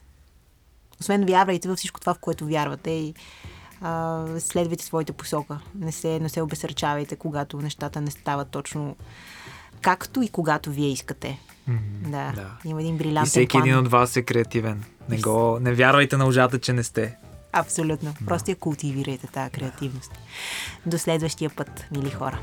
освен вярвайте във всичко това, в което вярвате и а, следвайте своята посока. Не се, не се обесърчавайте, когато нещата не стават точно както и когато вие искате. М, Да. да. Има един И брилянтен всеки план. един от вас е креативен. Не, го, не вярвайте на лъжата, че не сте. Абсолютно. Просто я култивирайте тази креативност. До следващия път, мили хора.